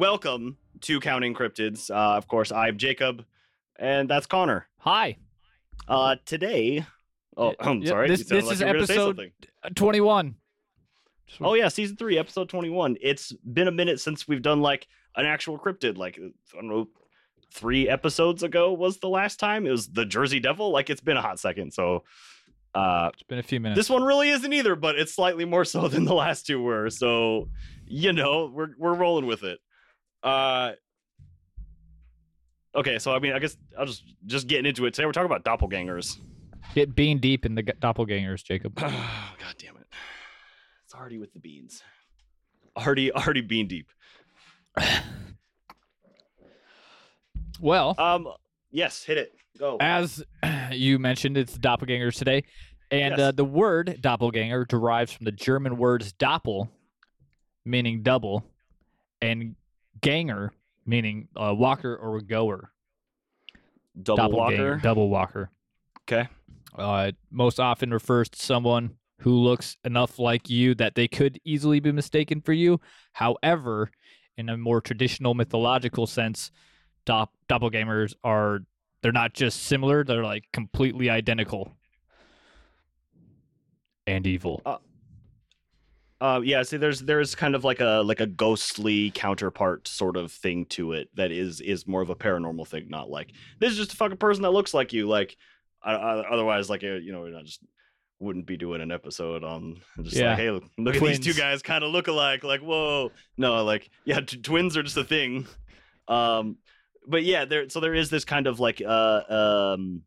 welcome to Counting Cryptids. Uh, of course, I'm Jacob, and that's Connor. Hi. Uh, today, oh, I'm sorry. this- this like is you were gonna say episode- Uh, 21. Oh yeah, season three, episode twenty-one. It's been a minute since we've done like an actual cryptid. Like I don't know, three episodes ago was the last time. It was the Jersey Devil. Like it's been a hot second. So, uh, It's been a few minutes. this one really isn't either, but it's slightly more so than the last two were. So, you know, we're we're rolling with it. Uh, okay, so I mean, I guess I'll just just getting into it today. We're talking about doppelgangers. Get being deep in the g- doppelgangers, Jacob. God damn it! It's already with the beans. Already, already bean deep. Well, Um, yes, hit it. Go. as you mentioned, it's doppelgangers today. And Yes. uh, the word doppelganger derives from the German words doppel, meaning double, and ganger, meaning uh, walker or a goer. Double walker. Double walker. Okay. Uh, it most often refers to someone who looks enough like you that they could easily be mistaken for you. However, in a more traditional mythological sense, dop- doppelgangers are they're not just similar; they're like completely identical and evil. Uh, yeah. See, there's there's kind of like a like a ghostly counterpart sort of thing to it that is is more of a paranormal thing, not like this is just a fucking person that looks like you. Like, I, I, otherwise, like uh, you know, I just wouldn't be doing an episode on just Yeah. like, hey, look, look at these two guys kind of look alike. Like, whoa, no, like yeah, t- twins are just a thing. Um, but yeah, there. So there is this kind of like uh um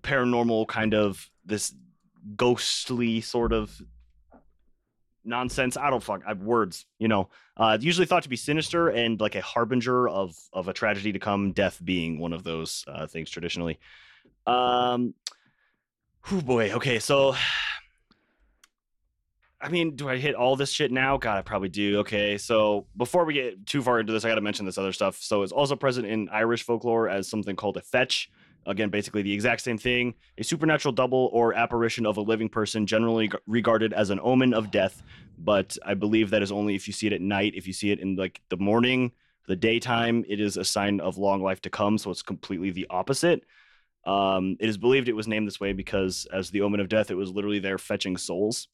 paranormal kind of this ghostly sort of nonsense. I don't fuck. I have words. You know, uh, usually thought to be sinister and like a harbinger of of a tragedy to come. Death being one of those uh, things traditionally. Um, oh boy. Okay, so. I mean, do I hit all this shit now? God, I probably do. Okay, so before we get too far into this, I got to mention this other stuff. So it's also present in Irish folklore as something called a fetch. Again, basically the exact same thing. A supernatural double or apparition of a living person, generally regarded as an omen of death. But I believe that is only if you see it at night. If you see it in like the morning, the daytime, it is a sign of long life to come. So it's completely the opposite. Um, it is believed it was named this way because, as the omen of death, it was literally there fetching souls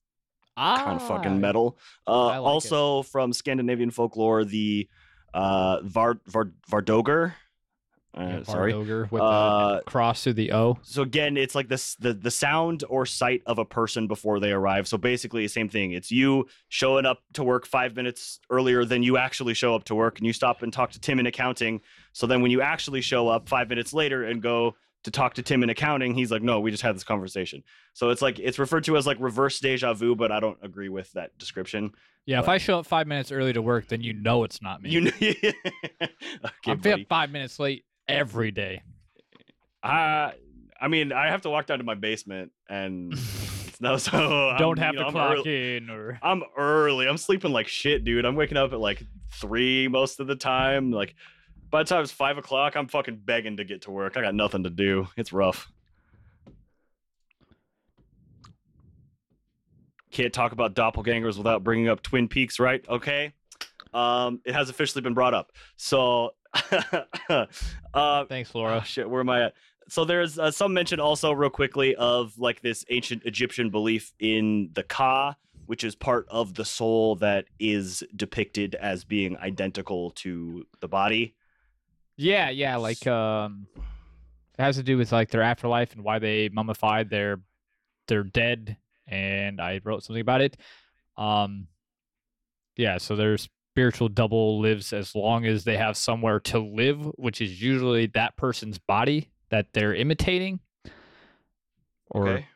Ah, kind of fucking metal. Uh, like it. also from Scandinavian folklore, the uh, Var, Var, Vardoger. Uh, sorry. Vardoger with Uh, the cross through the O. So again, it's like this the the sound or sight of a person before they arrive. So basically, same thing. It's you showing up to work five minutes earlier than you actually show up to work, and you stop and talk to Tim in accounting. So then, when you actually show up five minutes later and go to talk to Tim in accounting, he's like, "No, we just had this conversation." So it's like it's referred to as like reverse deja vu, but I don't agree with that description. Yeah, if I show up five minutes early to work, then you know it's not me. You know, okay, I'm buddy. five minutes late every day. I I mean, I have to walk down to my basement, and it's no, so I'm, Don't have you to know, I'm clock early- in or I'm early. I'm sleeping like shit, dude. I'm waking up at like three most of the time. Like by the time it's five o'clock, I'm fucking begging to get to work. I got nothing to do. It's rough. Can't talk about doppelgangers without bringing up Twin Peaks, right? Okay. Um, it has officially been brought up. So, uh, thanks, Oh Laura. shit, where am I at? So there's uh, some mention also, real quickly, of like this ancient Egyptian belief in the Ka, which is part of the soul that is depicted as being identical to the body. Yeah, yeah, like um, it has to do with like their afterlife and why they mummified their their dead, and I wrote something about it. Um, yeah, so their spiritual double lives as long as they have somewhere to live, which is usually that person's body that they're imitating, or Okay.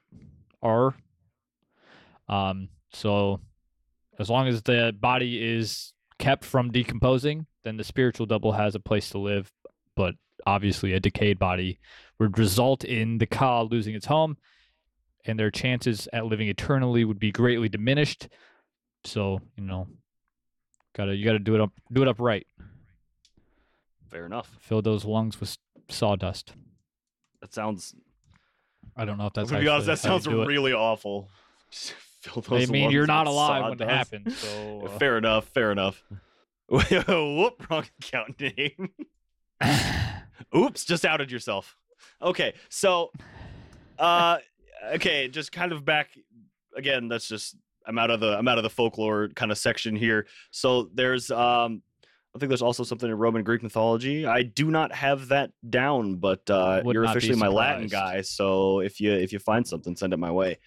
are. Um, so as long as the body is kept from decomposing, then the spiritual double has a place to live. But obviously, a decayed body would result in the Ka losing its home, and their chances at living eternally would be greatly diminished. So you know, gotta you gotta do it up do it up right. Fair enough. Fill those lungs with sawdust. That sounds. I don't know if that's to be honest, that actually how you sounds do it. really awful. Just fill I those mean, you're not with alive when it sawdust. happens, so uh, Fair enough. Fair enough. Whoop, wrong account name. Oops, just outed yourself. Okay, so uh okay, just kind of back again, that's just I'm out of the I'm out of the folklore kind of section here. So there's um I think there's also something in Roman Greek mythology. I do not have that down, but uh Would you're officially my Latin guy, so if you if you find something, send it my way.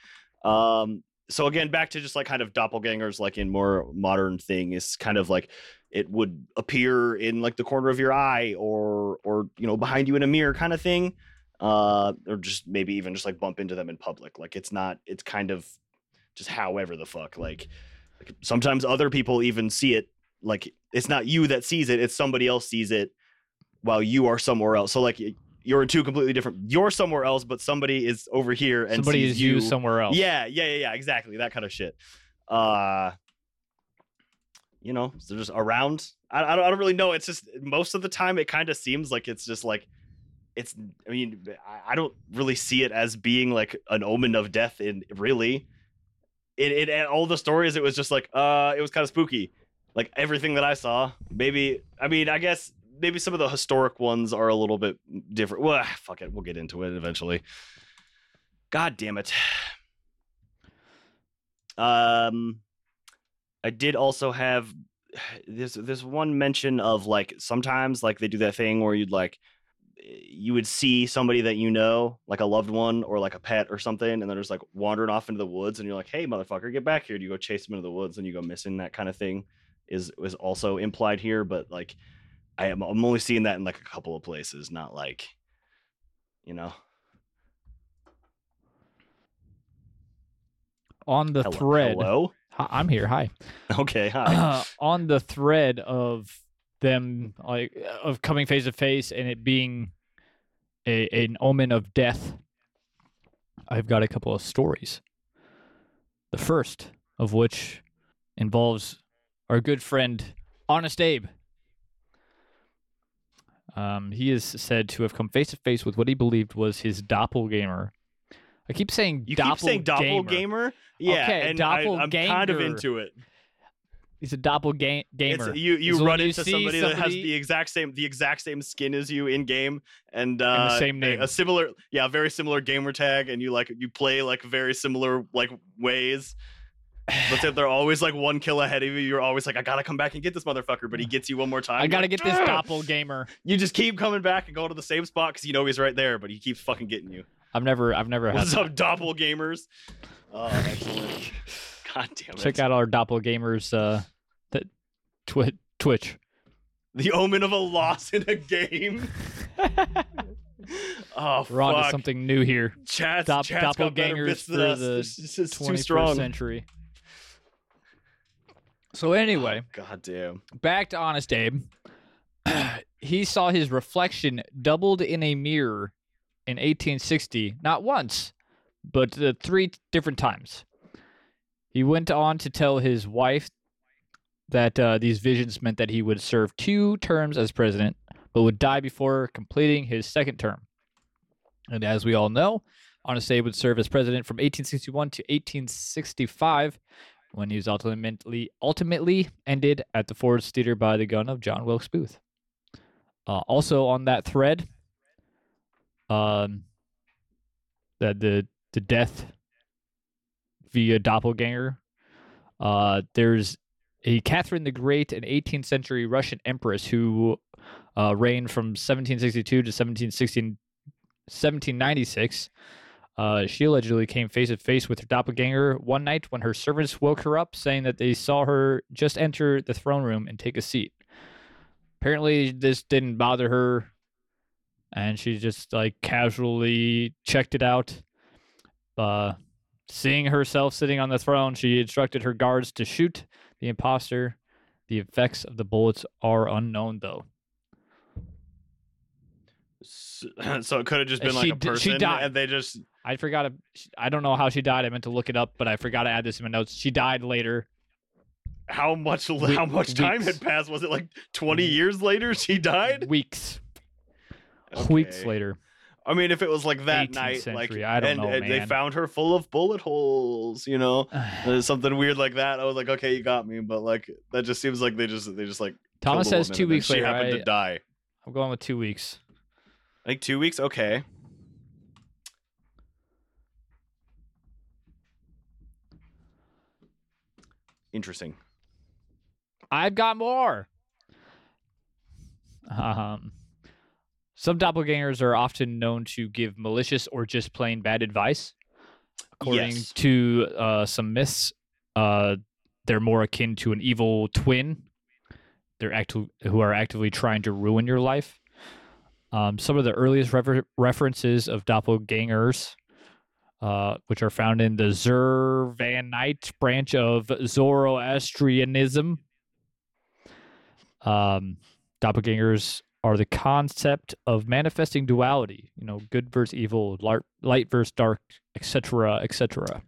Um so again, back to just like kind of doppelgangers, like in more modern thing, is kind of like it would appear in like the corner of your eye or or you know behind you in a mirror kind of thing uh or just maybe even just like bump into them in public like it's not it's kind of just however the fuck like, like sometimes other people even see it like it's not you that sees it it's somebody else sees it while you are somewhere else so like you're in two completely different you're somewhere else but somebody is over here and Somebody sees is you you somewhere else. yeah, yeah, yeah, yeah, exactly. That kind of shit. Uh you know, so just around. I, I don't I don't really know. It's just most of the time it kind of seems like it's just like it's I mean, I, I don't really see it as being like an omen of death in really. It it all the stories it was just like uh it was kind of spooky. Like everything that I saw. Maybe I mean, I guess maybe some of the historic ones are a little bit different. Well, fuck it, we'll get into it eventually. God damn it. Um, I did also have this this one mention of like sometimes like they do that thing where you'd like you would see somebody that you know like a loved one or like a pet or something and they're just like wandering off into the woods and you're like hey motherfucker get back here do you go chase them into the woods and you go missing that kind of thing is was also implied here but like I am I'm only seeing that in like a couple of places not like you know On the hello, thread, hello I'm here. Hi. okay hi on the thread of them like of coming face to face and it being a an omen of death i've got a couple of stories the first of which involves our good friend honest abe um, he is said to have come face to face with what he believed was his doppelganger. I keep saying You keep saying doppelganger. doppelganger? Yeah, Okay, and I, I'm kind of into it. He's a doppelganger. It's, you you run you into see somebody, that has the exact same the exact same skin as you in game, and uh, same a- name. a similar yeah, very similar gamer tag, and you like you play like very similar like ways. But if they're always like one kill ahead of you, you're always like, I gotta come back and get this motherfucker, but he gets you one more time. I gotta like, get this doppelganger. You just keep coming back and going to the same spot because you know he's right there, but he keeps fucking getting you. I've never, I've never had. What's up, doppelgamers? Oh, excellent. God damn it. Check out our doppelgamers. Uh, twi- Twitch. The omen of a loss in a game. Oh, We're on to fuck. something new here. Chat's, Dop- chat's got better doppelgangers bits than for us. the This is just too 21st strong. century. So anyway, God damn. back to Honest Abe. he saw his reflection doubled in a mirror in 1860, not once, but uh, three different times. He went on to tell his wife that uh, these visions meant that he would serve two terms as president, but would die before completing his second term. And as we all know, Honest Abe would serve as president from 1861 to 1865, when he was ultimately ultimately ended at the Ford's Theater by the gun of John Wilkes Booth. Uh, also on that thread, um, that the the death via doppelganger. Uh, there's a Catherine the Great, an 18th century Russian empress who uh, reigned from 1762 to 1716, 1796. Uh, she allegedly came face to face with her doppelganger one night when her servants woke her up, saying that they saw her just enter the throne room and take a seat. Apparently, this didn't bother her, and she just like casually checked it out. Uh, seeing herself sitting on the throne, she instructed her guards to shoot the imposter. The effects of the bullets are unknown, though. S- So it could have just Uh, been like she a person, died. and they just I forgot. I don't know how she died. I meant to look it up, but I forgot to add this in my notes. She died later. how much We- how much time weeks. had passed? Was it like twenty years later she died? Weeks. Weeks later. I mean, if it was like that 18th night, like century, I don't and, know, and they found her full of bullet holes, you know, something weird like that. I was like, okay, you got me, but like that just seems like they just they just like Thomas says two weeks she later. happened I, to die. I'm going with two weeks. Like two weeks. Okay. Interesting. I've got more. Um, some doppelgangers are often known to give malicious or just plain bad advice. According Yes. to uh, some myths, uh, they're more akin to an evil twin. They're actu- who are actively trying to ruin your life. Um, some of the earliest refer- references of doppelgangers, uh, which are found in the Zurvanite branch of Zoroastrianism. Um, doppelgangers are the concept of manifesting duality, you know, good versus evil, light, versus dark, etc., etc.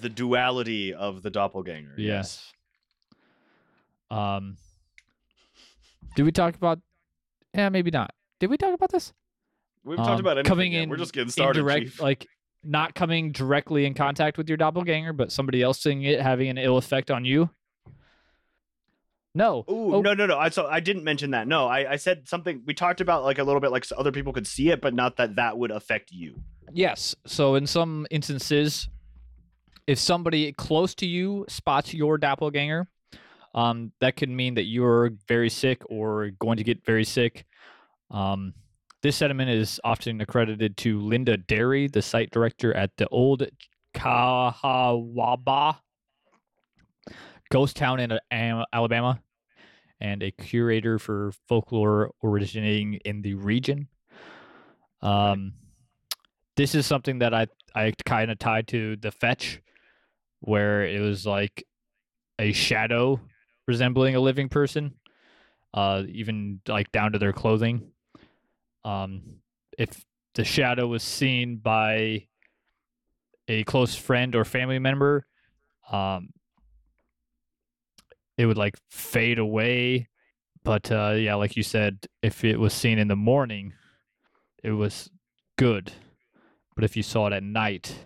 The duality of the doppelganger. Yes. Um, did we talk about? Yeah, maybe not. Did we talk about this? We've Um, talked about anything. coming yet. in We're just getting started. Chief. like not coming directly in contact with your doppelganger, but somebody else seeing it having an ill effect on you. No. Ooh, Oh. no, no, no. I so I didn't mention that. No, I, I said something. We talked about like a little bit, like so other people could see it, but not that that would affect you. Yes. So in some instances, if somebody close to you spots your doppelganger, um, that could mean that you're very sick or going to get very sick. Um, this sentiment is often accredited to Linda Derry, the site director at the old Cahawba ghost town in uh, Alabama, and a curator for folklore originating in the region. Um, this is something that I I kind of tied to the fetch, where it was like a shadow resembling a living person, uh, even like down to their clothing. Um, if the shadow was seen by a close friend or family member, um, it would like fade away. But uh, yeah, like you said, if it was seen in the morning, it was good. But if you saw it at night,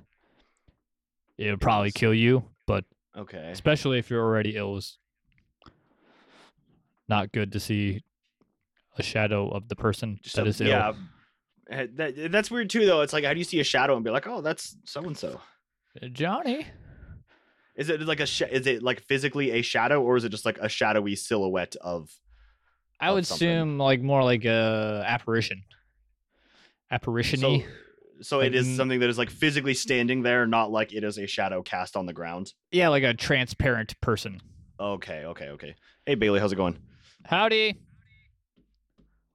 it would probably kill you. But Okay. especially if you're already ill, it's not good to see a shadow of the person Just that a- is ill. yeah. Eh, That, that's weird too, though. It's like, how do you see a shadow and be like, oh, that's so and so? Johnny. Is it like a sh- is it like physically a shadow, or is it just like a shadowy silhouette of? I of would something. assume like more like a apparition. Apparitiony. So, so Like it is something that is like physically standing there, not like it is a shadow cast on the ground. yeah, like a transparent person. Okay, okay, okay. Hey Bailey, how's it going? Howdy.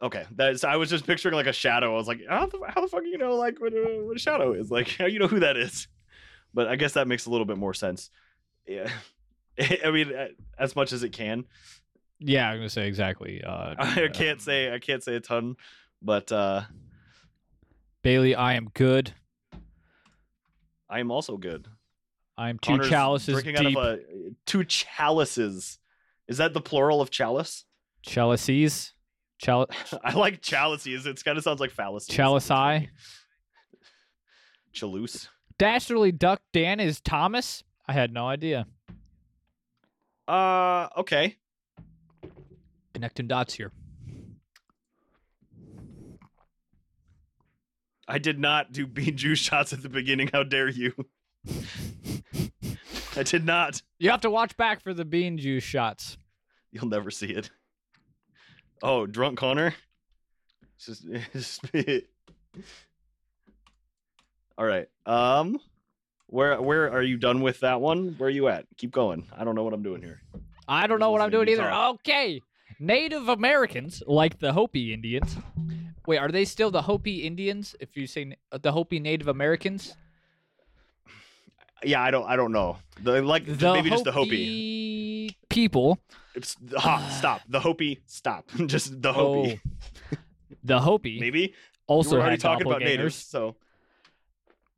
Okay, that's. I was just picturing like a shadow. I was like, how the, how the fuck you know like what a, what a shadow is? Like, how you know who that is? But I guess that makes a little bit more sense. Yeah, I mean, uh, as much as it can. Yeah, I'm gonna say exactly. Uh, I can't say I can't say a ton, but uh Bailey, I am good. I am also good. I am two Connor's chalices drinking deep. out of a two chalices. Is that the plural of chalice? Chalices. Chal- I like chalices. It kind of sounds like fallacy. Chalice eye. Chaloose. Dastardly Duck Dan is Thomas. I had no idea. Uh, okay. Connecting dots here. I did not do bean juice shots at the beginning. How dare you? I did not. You have to watch back for the bean juice shots. You'll never see it. Oh, drunk Connor. It's just, it's just- All right. Um, where where are you done with that one? Where are you at? Keep going. I don't know what I'm doing here. I don't know what I'm doing either. Okay. Native Americans, like the Hopi Indians. Wait, are they still the Hopi Indians? If you say uh, the Hopi Native Americans, Yeah, I don't I don't know. The like the maybe just the Hopi. Hopi people. It's, ha, stop. The Hopi. Stop. just the Hopi. Oh, the Hopi Maybe. also were already talking about natives, so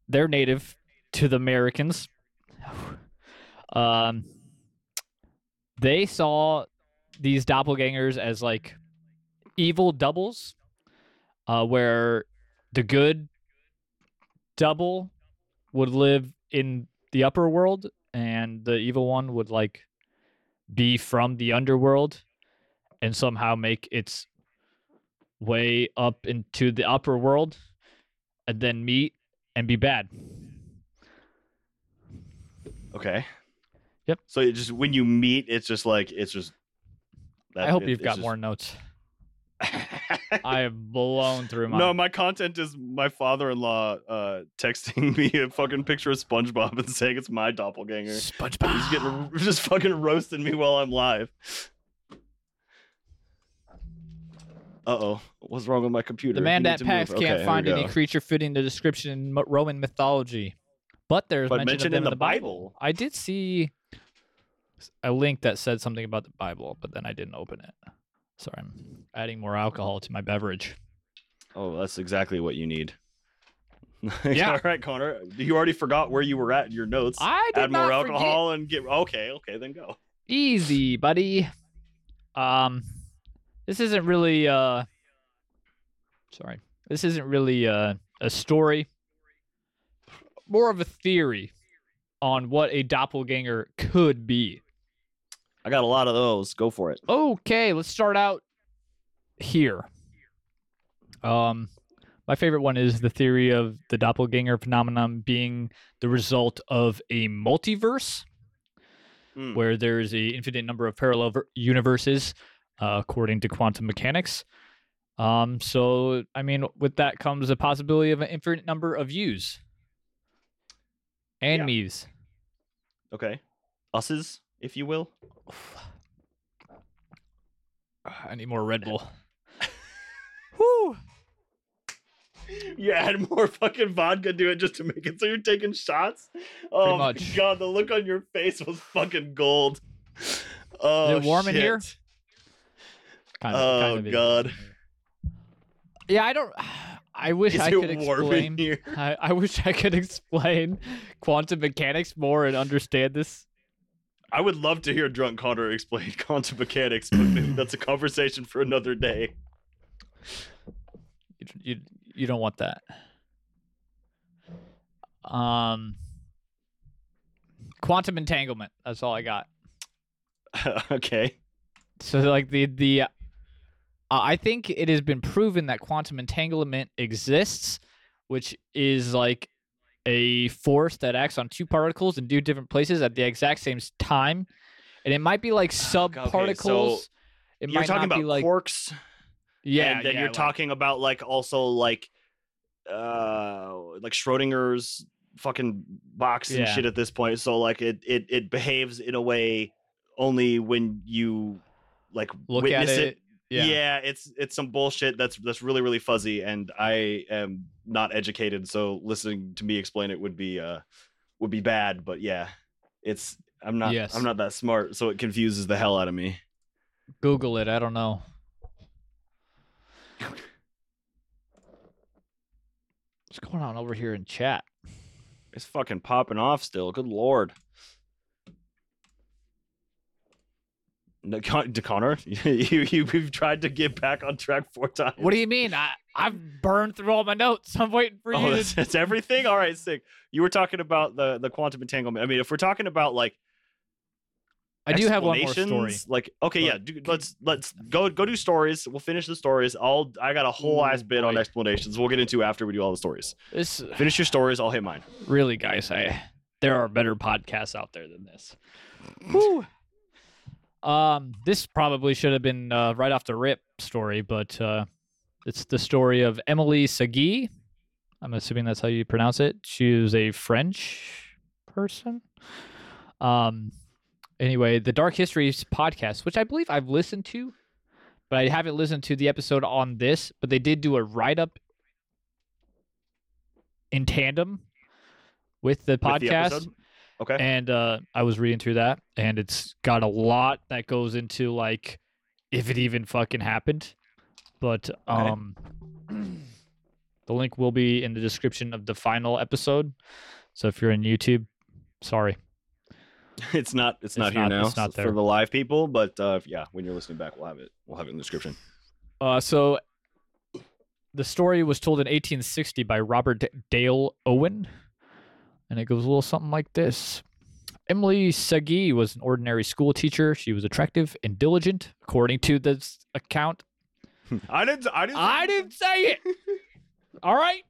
they're native to the Americans. Um, they saw these doppelgangers as like evil doubles, uh, where the good double would live in the upper world, and the evil one would like be from the underworld. and somehow make its way up into the upper world and then meet and be bad. Okay. Yep. So it just when you meet, it's just like it's just. I hope it- you've got just- more notes. I have blown through my No, my content is my father-in-law uh, texting me a fucking picture of SpongeBob and saying it's my doppelganger. SpongeBob. He's getting just fucking roasting me while I'm live. Uh oh, what's wrong with my computer? The man that packs can't find any creature fitting the description in Roman mythology, but there's But mention mentioned in them the Bible. I did see a link that said something about the Bible, but then I didn't open it. Sorry, I'm adding more alcohol to my beverage. Oh, that's exactly what you need. Yeah. All right, Connor. You already forgot where you were at in your notes. I did Add more not forget. alcohol and get. Okay, okay, then go. Easy, buddy. Um, this isn't really uh. Sorry, this isn't really uh, a story. More of a theory on what a doppelganger could be. I got a lot of those. Go for it. Okay, let's start out here. Um, my favorite one is the theory of the doppelganger phenomenon being the result of a multiverse Hmm. where there's an infinite number of parallel ver- universes, uh, according to quantum mechanics. Um, so I mean, with that comes the possibility of an infinite number of yous and Yeah. Okay, us's, if you will. I need more Red eh. Bull. Whew. You add more fucking vodka to it just to make it so you're taking shots. Oh my god, the look on your face was fucking gold. Oh, Is it oh, warm in here? shit. Kind Oh, kind of God. Yeah, I don't. I wish Is I could explain. here? I, I wish I could explain quantum mechanics more and understand this. I would love to hear drunk Connor explain quantum mechanics, but maybe that's a conversation for another day. You, you, you don't want that. Um, quantum entanglement. That's all I got. okay. So like the the, uh, I think it has been proven that quantum entanglement exists, which is like a force that acts on two particles in two different places at the exact same time, and it might be like Okay, subparticles. so it You're talking about be like quarks, yeah, and then yeah, you're like- talking about like also like, uh, like Schrodinger's fucking box and Yeah. shit at this point. So like it it it behaves in a way only when you like look witness at it. it. Yeah. it's it's some bullshit that's that's really really fuzzy, and I am not educated, so listening to me explain it would be uh would be bad. But yeah, it's I'm not Yes. I'm not that smart, so it confuses the hell out of me. Google it. I don't know. What's going on over here in chat? It's fucking popping off still. Good lord. No, Con- Connor, you you you've tried to get back on track four times. What do you mean? I I've burned through all my notes. I'm waiting for Oh, you. that's, To... that's everything. All right, sick. You were talking about the the quantum entanglement. I mean, if we're talking about like I do have one more story. Like, okay, yeah, but- do, let's let's go go do stories. We'll finish the stories. I'll I got a whole ass bit on explanations. We'll get into after we do all the stories. This Finish your stories. I'll hit mine. really, guys. I there are better podcasts out there than this. Hmm. Whew. Um, this probably should have been uh, right off the rip story, but uh, it's the story of Emily Sagi. I'm assuming that's how you pronounce it. She is a French person. Um, anyway, the Dark Histories podcast, which I believe I've listened to, but I haven't listened to the episode on this. But they did do a write up in tandem with the With the podcast? Okay. and uh, I was reading through that, and it's got a lot that goes into like if it even fucking happened. But Okay. um, the link will be in the description of the final episode. So if you're in YouTube, sorry. It's not. It's, not It's here not- now it's not for the live people. But uh, yeah, when you're listening back, we'll have it. We'll have it in the description. Uh, so the story was told in 1860 by Robert Dale Owen, and it goes a little something like this. Emily Sagi was an ordinary school teacher. She was attractive and diligent, according to this account. I didn't. I didn't. I didn't say it. All right.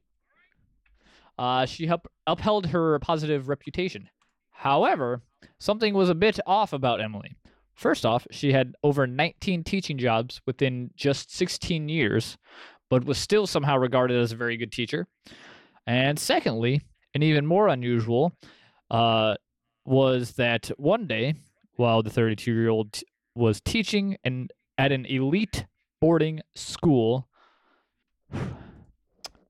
Uh, she help, upheld her positive reputation. However, something was a bit off about Emily. First off, she had over 19 teaching jobs within just 16 years, but was still somehow regarded as a very good teacher. And secondly, and even more unusual, uh, was that one day, while the 32 year old t- was teaching and at an elite boarding school,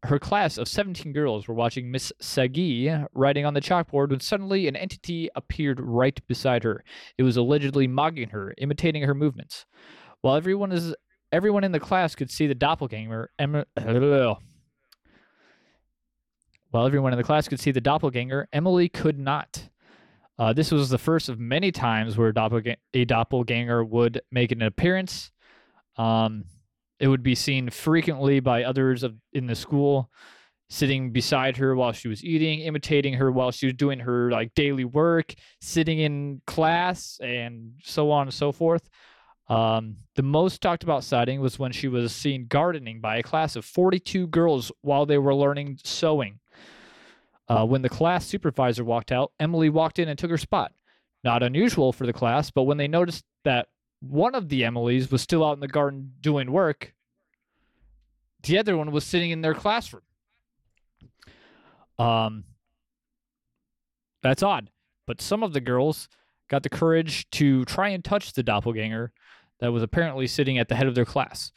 her class of 17 girls were watching Miss Sagi writing on the chalkboard when suddenly an entity appeared right beside her. It was allegedly mocking her, imitating her movements. While everyone is everyone in the class could see the doppelganger, while everyone in the class could see the doppelganger, Emily could not. Uh, this was the first of many times where doppelga- a doppelganger would make an appearance. Um, it would be seen frequently by others of, in the school, sitting beside her while she was eating, imitating her while she was doing her like daily work, sitting in class, and so on and so forth. Um, the most talked about sighting was when she was seen gardening by a class of 42 girls while they were learning sewing. Uh, when the class supervisor walked out, Emily walked in and took her spot. Not unusual for the class, but when they noticed that one of the Emilys was still out in the garden doing work, the other one was sitting in their classroom. Um, that's odd, but some of the girls got the courage to try and touch the doppelganger that was apparently sitting at the head of their class.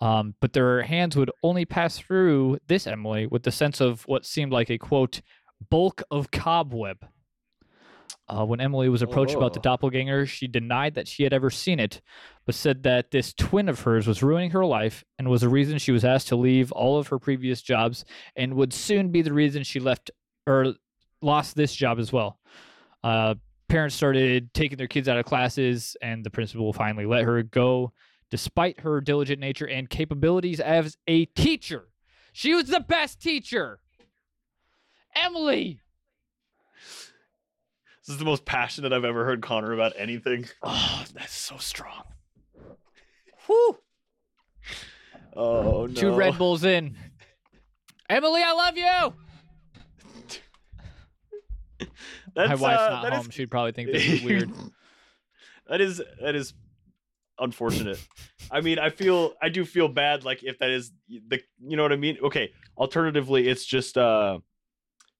Um, but their hands would only pass through this Emily with the sense of what seemed like a quote bulk of cobweb. Uh, when Emily was approached about the Oh. doppelganger, she denied that she had ever seen it, but said that this twin of hers was ruining her life and was the reason she was asked to leave all of her previous jobs and would soon be the reason she left or lost this job as well. Uh, parents started taking their kids out of classes, and the principal finally let her go despite her diligent nature and capabilities as a teacher. She was the best teacher. Emily. This is the most passionate I've ever heard Connor about anything. Oh, that's so strong. Whew. Oh no. Two Red Bulls in. Emily, I love you. That's, My wife's uh, not that is- home. She'd probably think this is weird. that is that is unfortunate. I mean, I feel I do feel bad like if that is the you know what I mean? Okay, alternatively it's just uh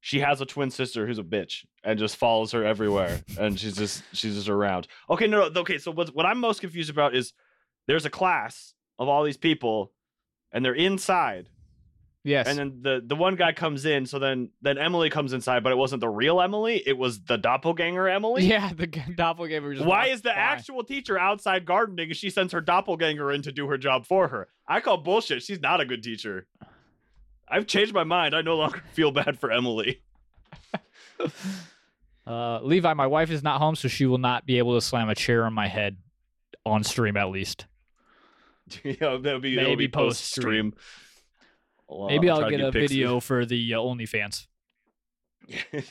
she has a twin sister who's a bitch and just follows her everywhere and she's just she's just around. Okay, no, no okay, so what what I'm most confused about is there's a class of all these people and they're inside Yes. and then the the one guy comes in so then then Emily comes inside but it wasn't the real Emily, it was the doppelganger Emily. yeah, the doppelganger. Just Why is the actual teacher outside gardening she sends her doppelganger in to do her job for her? I call bullshit. She's not a good teacher. I've changed my mind. I no longer feel bad for Emily. Uh, Levi, my wife is not home, so she will not be able to slam a chair on my head on stream at least. yeah, that'll be Maybe be post stream. Maybe I'll get a video for the uh, OnlyFans.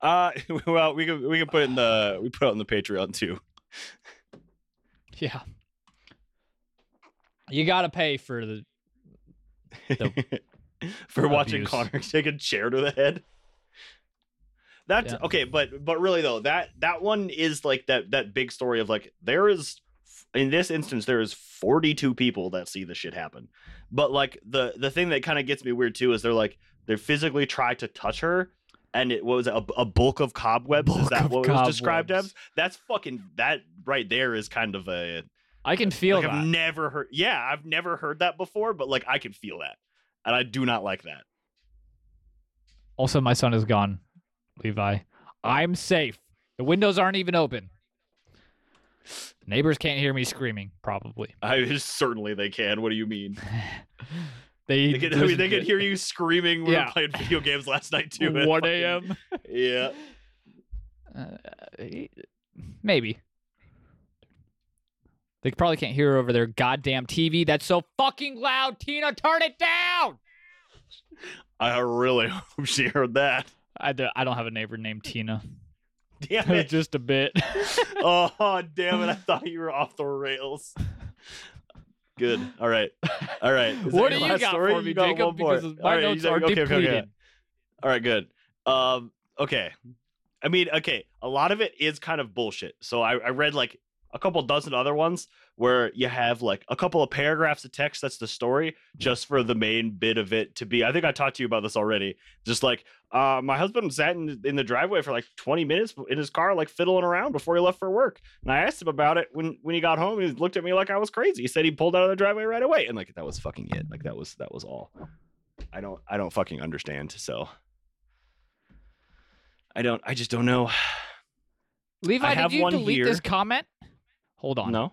uh, well, we can we can put it in the we put it on the Patreon too. Yeah. You gotta pay for the. for watching abuse. Connor take a chair to the head. That's Yeah. okay, but but really though, that that one is like that that big story of like there is in this instance there is 42 people that see the shit happen. But like the the thing that kind of gets me weird too is they're like they physically try to touch her and it what was it, a, a bulk of cobwebs is that what it was described as? That's fucking that right there is kind of a I can feel like that. I've never heard yeah, I've never heard that before, but like I can feel that. And I do not like that. Also, my son is gone, Levi. I'm safe. The windows aren't even open. Neighbors can't hear me screaming, probably. I certainly they can. What do you mean? they They can, I mean, they could hear you screaming when Yeah. playing video games last night too. One a.m. Yeah. Uh, maybe. They probably can't hear over their goddamn TV. That's so fucking loud. Tina, turn it down. I really hope she heard that. I, do, I don't have a neighbor named Tina. Damn it. Just a bit. oh, damn it. I thought you were off the rails. Good. All right. All right. Is what do you got story? for me, got Jacob? Because All my right, you notes are okay, okay, okay. depleted. All right, good. Um, okay. I mean, okay, a lot of it is kind of bullshit. So I, I read like a couple dozen other ones where you have like a couple of paragraphs of text that's the story just for the main bit of it to be. I think i talked to you about this already. Just like uh my husband sat in, in the driveway for like 20 minutes in his car like fiddling around before he left for work. And i asked him about it when when he got home and he looked at me like i was crazy. He said he pulled out of the driveway right away and like that was fucking it. Like that was that was all. I don't i don't fucking understand so. I don't i just don't know. Levi, did you delete this comment? Hold on. no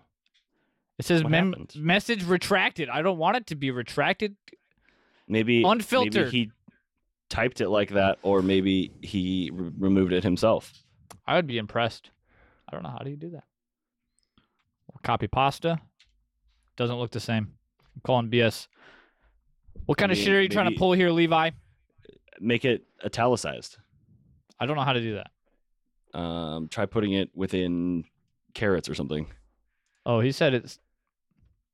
It says mem- message retracted. I don't want it to be retracted. maybe Unfiltered. maybe he typed it like that or maybe he re- removed it himself I would be impressed. I don't know how do you do that. Copy pasta. Doesn't look the same. I'm calling BS. What kind of shit are you trying to pull here, Levi? make it italicized I don't know how to do that. um try putting it within carrots or something Oh, he said it's.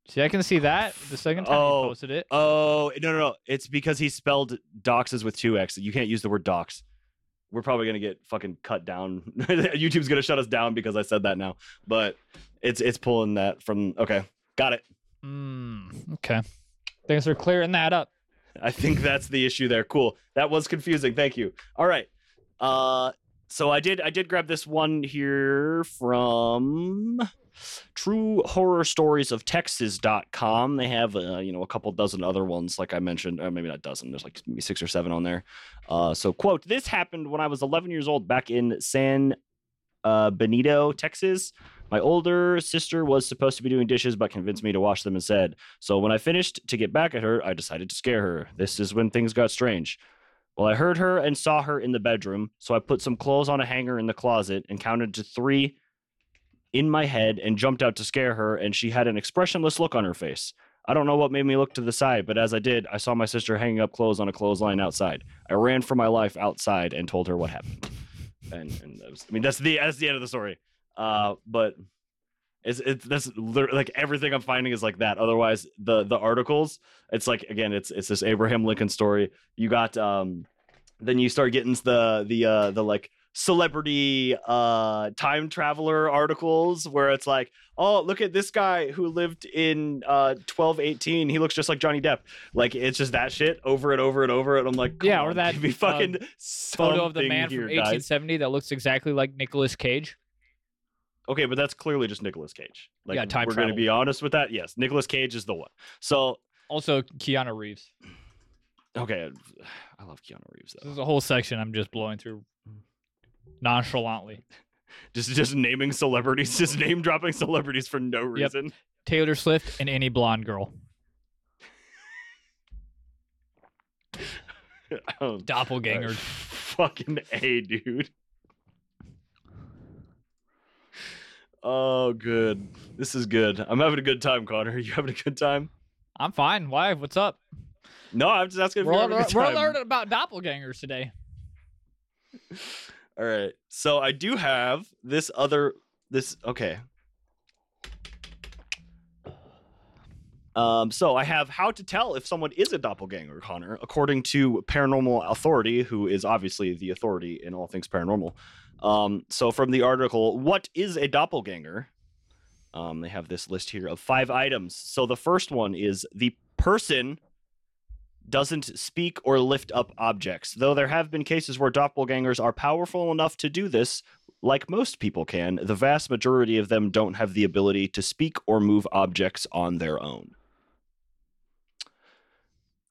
See, I can see that the second time Oh, he posted it. oh no no no it's because he spelled doxes with two x you can't use the word dox we're probably gonna get fucking cut down youtube's gonna shut us down because i said that now but it's it's pulling that from okay got it Mm, okay. Thanks for clearing that up. I think that's the issue there. Cool. That was confusing. Thank you. All right. Uh so I did I did grab this one here from True Horror Stories of Texas.com. They have uh, you know a couple dozen other ones like I mentioned, or maybe not dozen. There's like maybe 6 or 7 on there. Uh so quote, this happened when I was 11 years old back in San uh Benito, Texas. My older sister was supposed to be doing dishes, but convinced me to wash them instead. So when I finished to get back at her, I decided to scare her. This is when things got strange. Well, I heard her and saw her in the bedroom, so I put some clothes on a hanger in the closet and counted to three in my head and jumped out to scare her, and she had an expressionless look on her face. I don't know what made me look to the side, but as I did, I saw my sister hanging up clothes on a clothesline outside. I ran for my life outside and told her what happened. And, and was, I mean, that's the that's the end of the story. Uh, but it's it's that's like everything I'm finding is like that. Otherwise, the the articles, it's like again, it's it's this Abraham Lincoln story. You got um, then you start getting the the uh the like celebrity uh time traveler articles where it's like oh look at this guy who lived in uh 1218 he looks just like johnny depp like it's just that shit over and over and over and i'm like Yeah, or that, me uh, fucking Photo of the man from here, guys. 1870 that looks exactly like Nicolas Cage. Okay, but that's clearly just Nicolas Cage. Like, Yeah, time we're going to be honest with that. Yes, Nicolas Cage is the one. So, Also, Keanu Reeves. okay, I love Keanu Reeves though. This is a whole section I'm just blowing through nonchalantly. Just just naming celebrities, just name dropping celebrities for no reason. Taylor Swift and any blonde girl. Um, Doppelgangers. fucking a dude. Oh, good. This is good. I'm having a good time, Connor. Are You having a good time? I'm fine. Why? What's up? No, I'm just asking if We're, you're all, having a good we're learning about doppelgangers today. All right. So I do have this other this okay. Um, so I have how to tell if someone is a doppelganger, Connor, according to Paranormal Authority, who is obviously the authority in all things paranormal. Um, so from the article, what is a doppelganger? Um, they have this list here of five items. So the first one is the person doesn't speak or lift up objects. Though there have been cases where doppelgangers are powerful enough to do this, like most people can, the vast majority of them don't have the ability to speak or move objects on their own.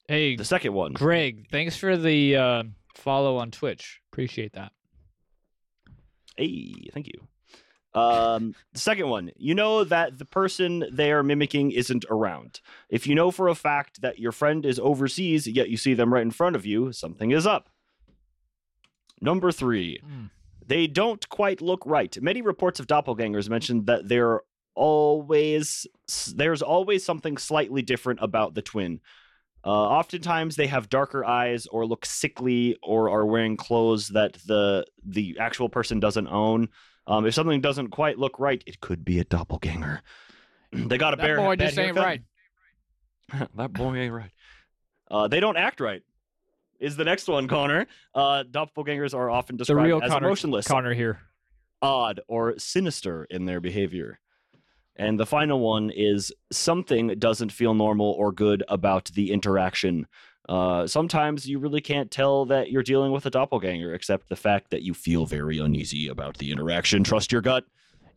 Hey, The second one. Greg, thanks for the uh, follow on Twitch. Appreciate that. Hey, thank you. Um, the second one, you know that the person they are mimicking isn't around. If you know for a fact that your friend is overseas, yet you see them right in front of you, something is up. Number three, Mm. they don't quite look right. Many reports of doppelgangers mention that there always there's always something slightly different about the twin. Uh, oftentimes, they have darker eyes, or look sickly, or are wearing clothes that the the actual person doesn't own. Um, if something doesn't quite look right, it could be a doppelganger. they got a That bear. boy just ain't haircut. right. that boy ain't right. Uh, they don't act right. Is the next one, Connor? Uh, doppelgangers are often The described real as Connor, emotionless, Connor here. odd, or sinister in their behavior. And the final one is something doesn't feel normal or good about the interaction. Uh, sometimes you really can't tell that you're dealing with a doppelganger, except the fact that you feel very uneasy about the interaction. Trust your gut.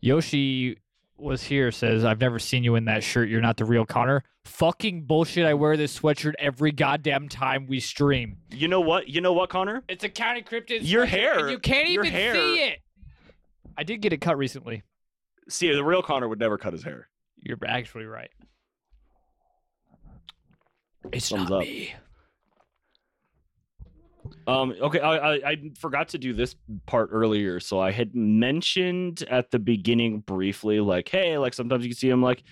Yoshi was here says, I've never seen you in that shirt. You're not the real Connor. Fucking bullshit. I wear this sweatshirt every goddamn time we stream. You know what? You know what, Connor? It's a county cryptid. Your hair- you can't even hair- see it. I did get it cut recently. See, the real Connor would never cut his hair. You're actually right. It's Thumbs not up. me. Um, okay, I, I I forgot to do this part earlier, so I had mentioned at the beginning briefly, like, hey, like sometimes you can see them like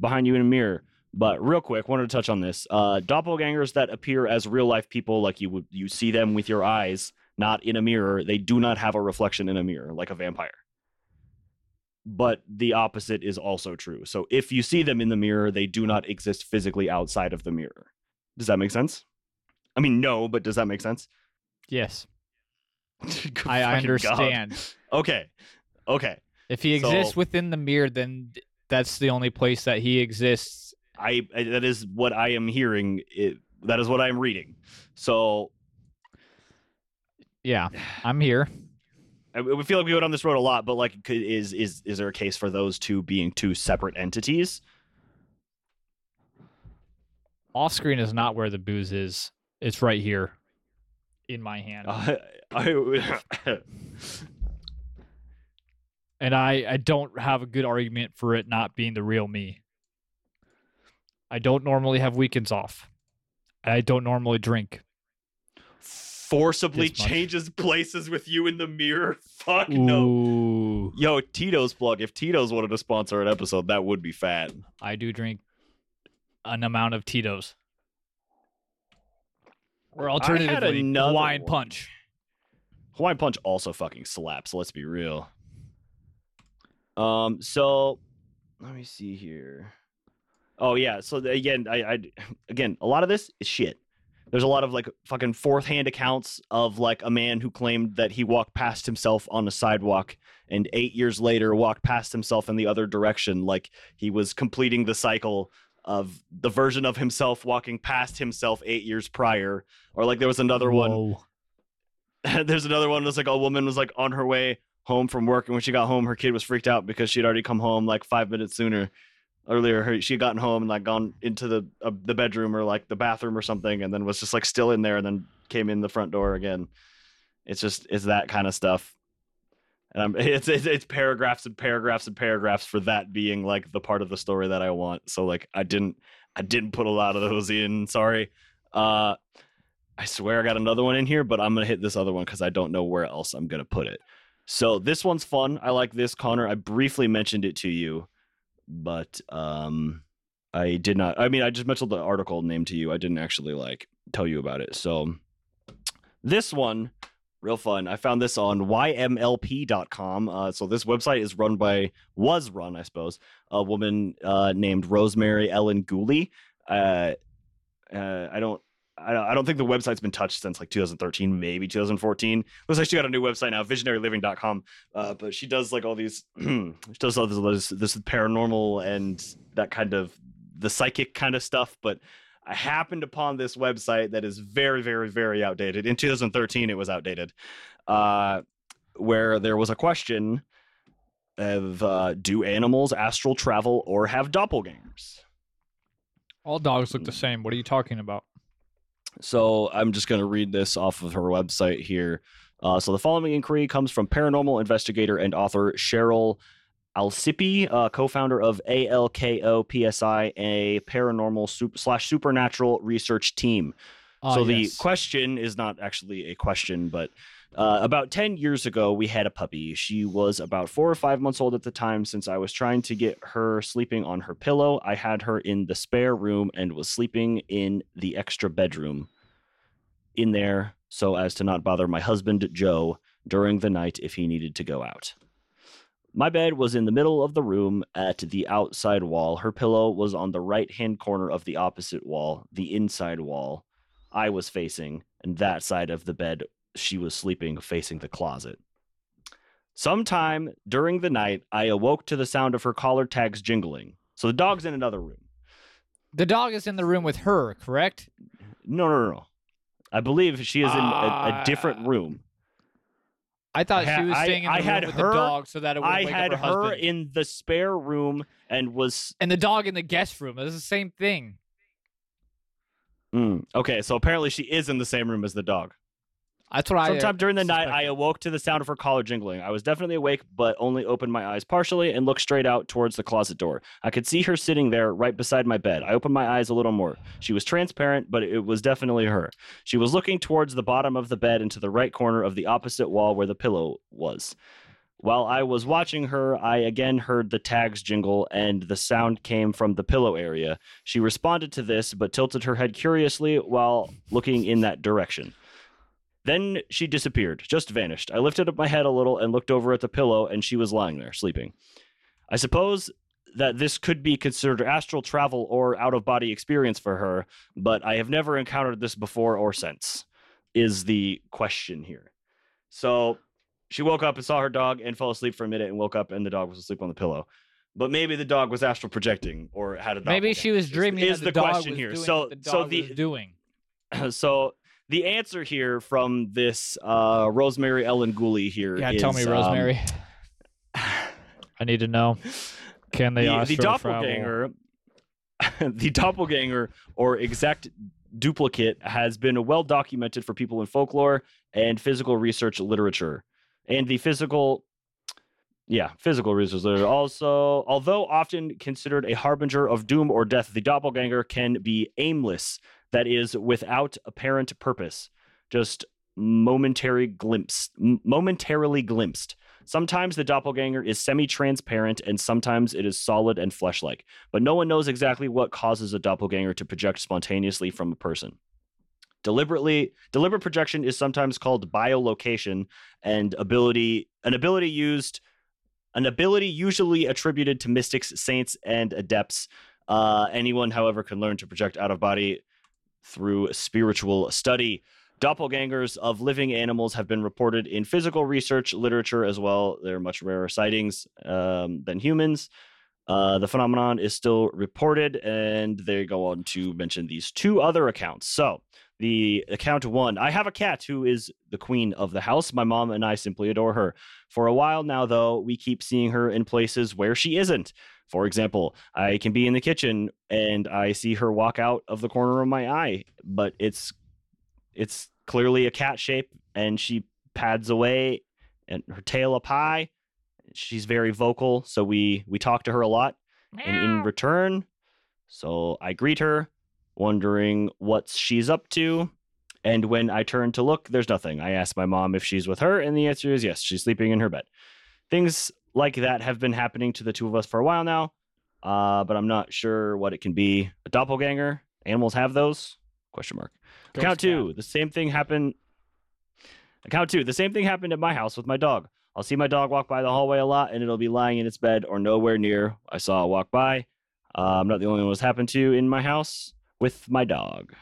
behind you in a mirror. But real quick, wanted to touch on this. Uh, doppelgangers that appear as real life people, like you would you see them with your eyes, not in a mirror. They do not have a reflection in a mirror, like a vampire. But the opposite is also true. So if you see them in the mirror, they do not exist physically outside of the mirror. Does that make sense? I mean, no, but does that make sense? Yes, I, I God. understand. Okay. Okay. If he exists So- within the mirror, then that's the only place that he exists. I, I that is what I am hearing. It, that is what I am reading. So Yeah, I'm here. I, we feel like we go down this road a lot, but like, could, is is is there a case for those two being two separate entities? Off screen is not where the booze is. It's right here in my hand. Uh, I, and I, I don't have a good argument for it not being the real me. I don't normally have weekends off. I don't normally drink. forcibly changes places with you in the mirror. Fuck no. Yo, Tito's plug. If Tito's wanted to sponsor an episode, that would be fat. I do drink an amount of Tito's. Or alternatively, another Hawaiian one. Punch. Hawaiian Punch also fucking slaps. Let's be real. Um. So, let me see here. Oh yeah. So again, I, I again a lot of this is shit. There's a lot of like fucking fourth hand accounts of like a man who claimed that he walked past himself on a sidewalk and eight years later walked past himself in the other direction, like he was completing the cycle of the version of himself walking past himself eight years prior. Or like there was another one there's another one that's like a woman was like on her way home from work and when she got home her kid was freaked out because she'd already come home like five minutes sooner. Earlier her, she had gotten home and like gone into the uh, the bedroom or like the bathroom or something and then was just like still in there and then came in the front door again. It's just it's that kind of stuff and I'm, it's, it's it's paragraphs and paragraphs and paragraphs for that being like the part of the story that I want so like I didn't I didn't put a lot of those in sorry uh I swear I got another one in here, but I'm gonna hit this other one because I don't know where else I'm gonna put it. So this one's fun. I like this, Connor. I briefly mentioned it to you, but um, I did not. I mean, I just mentioned the article name to you. I didn't actually like tell you about it. So this one, real fun. I found this on ymlp.com. Uh, so this website is run by was run, I suppose, a woman uh, named Rosemary Ellen Gooley. Uh, uh, I don't I don't, think the website's been touched since like 2013, maybe 2014. Looks like she got a new website now, visionaryliving.com. Uh, but she does like all these, she does all this, this paranormal and that kind of the psychic kind of stuff. But I happened upon this website that is very, very, very outdated. In 2013, it was outdated, uh, where there was a question of uh, do animals astral travel or have doppelgangers? All dogs look the same. What are you talking about? So I'm just going to read this off of her website here. Uh, so the following inquiry comes from paranormal investigator and author Cheryl Alcipi, uh, co-founder of ALKO PSI, a paranormal slash supernatural research team. Ah, so the yes. question is not actually a question, but Uh, about 10 years ago, we had a puppy. She was about four or five months old at the time. Since I was trying to get her sleeping on her pillow, I had her in the spare room and was sleeping in the extra bedroom in there so as to not bother my husband, Joe, during the night if he needed to go out. My bed was in the middle of the room at the outside wall. Her pillow was on the right hand corner of the opposite wall, the inside wall I was facing, and that side of the bed she was sleeping facing the closet. Sometime during the night, I awoke to the sound of her collar tags jingling. So the dog's in another room. The dog is in the room with her, correct? No, no, no, no. I believe she is in a, a different Ah. room. I thought I she ha- was staying in the I room had with her- the dog so that it would I wake had up her, her husband. in the spare room and was and the dog in the guest room. It's the same thing. Mm, okay. So apparently she is in the same room as the dog. That's what I. Sometime during the night, I awoke to the sound of her collar jingling. I was definitely awake, but only opened my eyes partially and looked straight out towards the closet door. I could see her sitting there right beside my bed. I opened my eyes a little more. She was transparent, but it was definitely her. She was looking towards the bottom of the bed into the right corner of the opposite wall where the pillow was. While I was watching her, I again heard the tags jingle and the sound came from the pillow area. She responded to this, but tilted her head curiously while looking in that direction. Then she disappeared, just vanished. I lifted up my head a little and looked over at the pillow, and she was lying there, sleeping. I suppose that this could be considered astral travel or out of body experience for her, but I have never encountered this before or since, is the question here. So she woke up and saw her dog and fell asleep for a minute and woke up, and the dog was asleep on the pillow. But maybe the dog was astral projecting or had a dog. Maybe she was dreaming. Is that the the question here. So- what the so the- was doing. so the answer here from this uh, Rosemary Ellen Gooley here Yeah, is, tell me, um, Rosemary. I need to know. Can they the, the doppelganger, the doppelganger or exact duplicate has been well documented for people in folklore and physical research literature, and the physical. Yeah, physical research literature. Also, although often considered a harbinger of doom or death, the doppelganger can be aimless, that is, without apparent purpose, just momentary glimpse, momentarily glimpsed. Sometimes the doppelganger is semi transparent and sometimes it is solid and flesh like, but no one knows exactly what causes a doppelganger to project spontaneously from a person. Deliberately, deliberate projection is sometimes called bilocation and ability, an ability used, an ability usually attributed to mystics, saints, and adepts. Uh, anyone, however, can learn to project out of body through spiritual study. Doppelgangers of living animals have been reported in physical research literature as well. They're much rarer sightings um, than humans. Uh, the phenomenon is still reported, and they go on to mention these two other accounts. So, the account one I have a cat who is the queen of the house. My mom and I simply adore her. For a while now, though, we keep seeing her in places where she isn't. For example, I can be in the kitchen and I see her walk out of the corner of my eye, but it's it's clearly a cat shape and she pads away and her tail up high. She's very vocal, so we we talk to her a lot and in return, so I greet her, wondering what she's up to. And when I turn to look, there's nothing. I ask my mom if she's with her, and the answer is yes, she's sleeping in her bed. Things like that have been happening to the two of us for a while now, uh, but I'm not sure what it can be. A doppelganger? Animals have those? Question mark. Ghost Account cat. two, the same thing happened. Account two, the same thing happened at my house with my dog. I'll see my dog walk by the hallway a lot, and it'll be lying in its bed or nowhere near. I saw it walk by. Uh, I'm not the only one what's happened to in my house with my dog.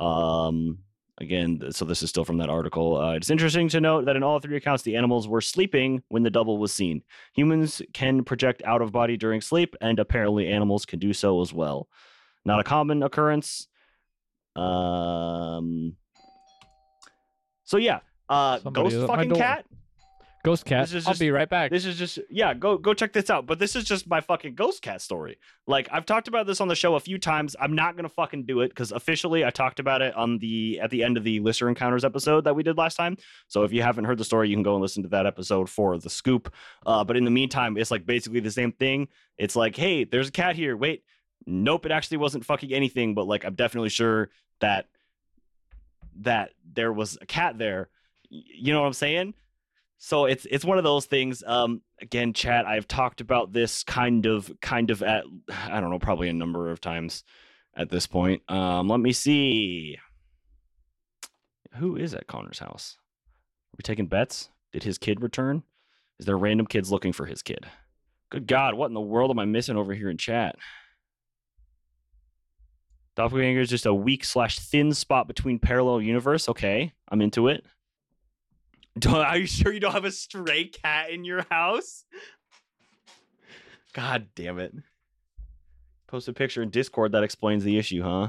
Um, again, so this is still from that article. Uh, it's interesting to note that in all three accounts, the animals were sleeping when the double was seen. Humans can project out of body during sleep, and apparently animals can do so as well. Not a common occurrence. Um. So yeah, uh, Somebody ghost is at my fucking cat. Ghost cat. This is I'll just- be right back. This is just yeah, go go check this out. But this is just my fucking ghost cat story. Like I've talked about this on the show a few times. I'm not gonna fucking do it because officially I talked about it on the at the end of the listener encounters episode that we did last time. So if you haven't heard the story, you can go and listen to that episode for the scoop. Uh, but in the meantime, it's like basically the same thing. It's like, hey, there's a cat here. Wait, nope, it actually wasn't fucking anything. But like I'm definitely sure that that there was a cat there You know what I'm saying? So it's it's one of those things. Um, again, chat. I've talked about this kind of kind of at I don't know, probably a number of times at this point. Um, let me see. Who is at Connor's house? Are we taking bets? Did his kid return? Is there random kids looking for his kid? Good God, what in the world am I missing over here in chat? Doppelganger is just a weak slash thin spot between parallel universe. Okay, I'm into it. Don't, are you sure you don't have a stray cat in your house? God damn it. Post a picture in Discord that explains the issue, huh?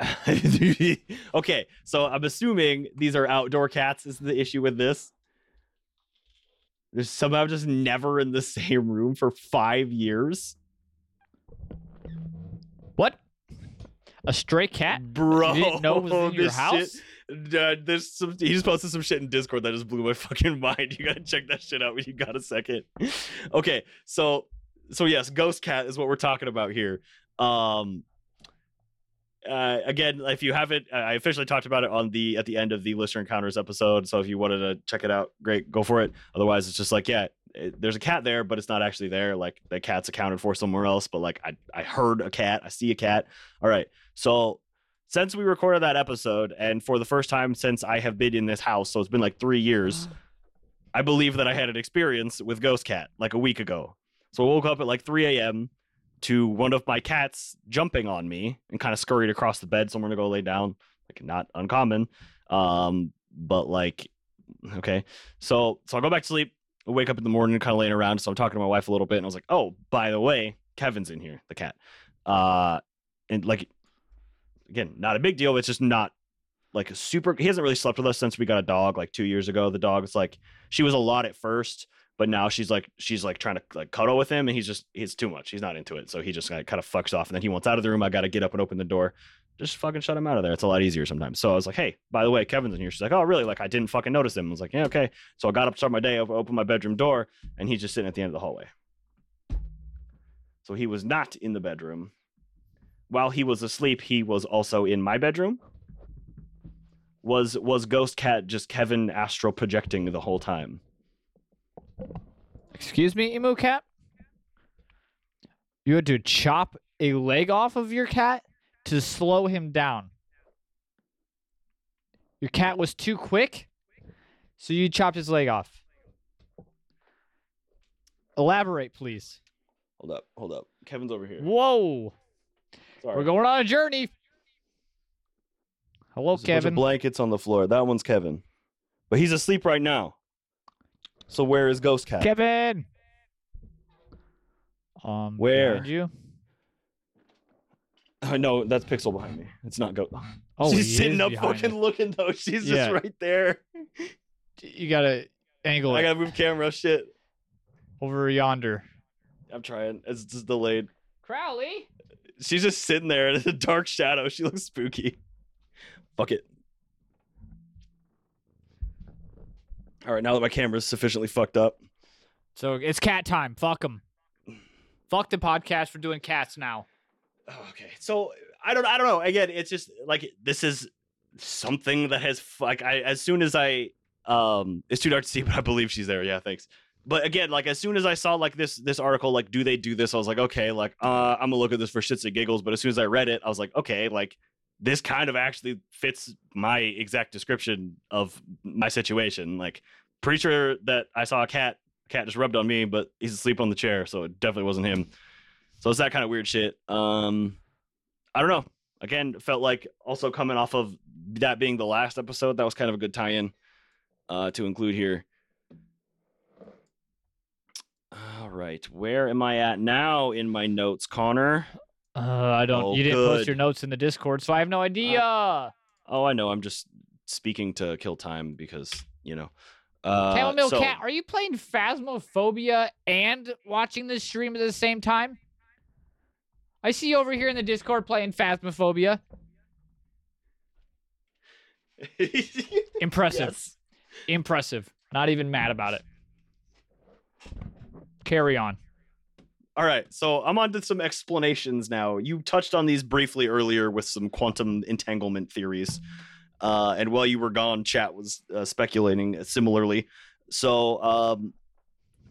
okay, so I'm assuming these are outdoor cats is the issue with this. They're somehow just never in the same room for five years. What? A stray cat? Bro, You didn't know it was in your house? Shit, uh, there's some. He just posted some shit in Discord that just blew my fucking mind. You gotta check that shit out when you got a second. okay, so so yes, Ghost Cat is what we're talking about here. Um, uh, again, if you haven't, I officially talked about it on the at the end of the listener encounters episode. So if you wanted to check it out, great, go for it. Otherwise, it's just like, yeah, there's a cat there, but it's not actually there. Like the cat's accounted for somewhere else. But like I, I heard a cat, I see a cat. All right, so since we recorded that episode, and for the first time since I have been in this house, so it's been like three years, I believe that I had an experience with Ghost Cat like a week ago. So I woke up at like 3 a.m. to one of my cats jumping on me and kind of scurried across the bed somewhere to go lay down. Like not uncommon. Um, but like, okay. So so I go back to sleep. I wake up in the morning, kind of laying around. So I'm talking to my wife a little bit, and I was like, oh, by the way, Kevin's in here, the cat. Uh, and like, again, not a big deal. It's just not like a super. He hasn't really slept with us since we got a dog like two years ago. The dog is like she was a lot at first, but now she's like she's like trying to like cuddle with him, and he's just he's too much. He's not into it, so he just like, kind of fucks off, and then he wants out of the room. I got to get up and open the door. Just fucking shut him out of there. It's a lot easier sometimes. So I was like, hey, by the way, Kevin's in here. She's like, oh, really? Like I didn't fucking notice him. I was like, yeah, okay. So I got up start my day, op- opened my bedroom door, and he's just sitting at the end of the hallway. So he was not in the bedroom. While he was asleep, he was also in my bedroom. Was was Ghost Cat just Kevin astral projecting the whole time? Excuse me, emu cat? You had to chop a leg off of your cat to slow him down. Your cat was too quick, so you chopped his leg off. Elaborate, please. Hold up, hold up. Kevin's over here. Whoa, Sorry. we're going on a journey. Hello, Kevin. There's a bunch of Kevin. blankets on the floor. That one's Kevin, but he's asleep right now. So where is Ghost Cat? Kevin. Um, Where? behind you? Uh, no, that's Pixel behind me. It's not Ghost. Oh, he She's sitting up, behind fucking us. looking though. She's Yeah. just right there. You gotta angle I it gotta move camera. Shit, over yonder. I'm trying. It's just delayed. Crowley. She's just sitting there in a dark shadow. She looks spooky. Fuck it. All right, now that my camera's sufficiently fucked up. So it's cat time. Fuck them. Fuck the podcast for doing cats now. Oh, okay. So I don't I don't know. Again, it's just like this is something that has like I as soon as I um it's too dark to see, but I believe she's there. Yeah, thanks. But again, like as soon as I saw like this this article, like do they do this? I was like, okay, like uh I'm gonna look at this for shits and giggles. But as soon as I read it, I was like, okay, like this kind of actually fits my exact description of my situation. Like pretty sure that I saw a cat, a cat just rubbed on me, but he's asleep on the chair, so it definitely wasn't him. So it's that kind of weird shit. Um, I don't know. Again, felt like also coming off of that being the last episode, that was kind of a good tie-in uh, to include here. All right, where am I at now in my notes, Connor? Uh, I don't. Oh, you didn't post your notes in the Discord, so I have no idea. Oh, I know. I'm just speaking to kill time because you know. Uh, Chamomile so- Cat, are you playing Phasmophobia and watching this stream at the same time? I see you over here in the Discord playing Phasmophobia. Impressive. Yes. Impressive. Not even mad about it. Carry on. All right, so I'm on to some explanations now. You touched on these briefly earlier with some quantum entanglement theories. Uh, and while you were gone, chat was uh, speculating similarly. So um,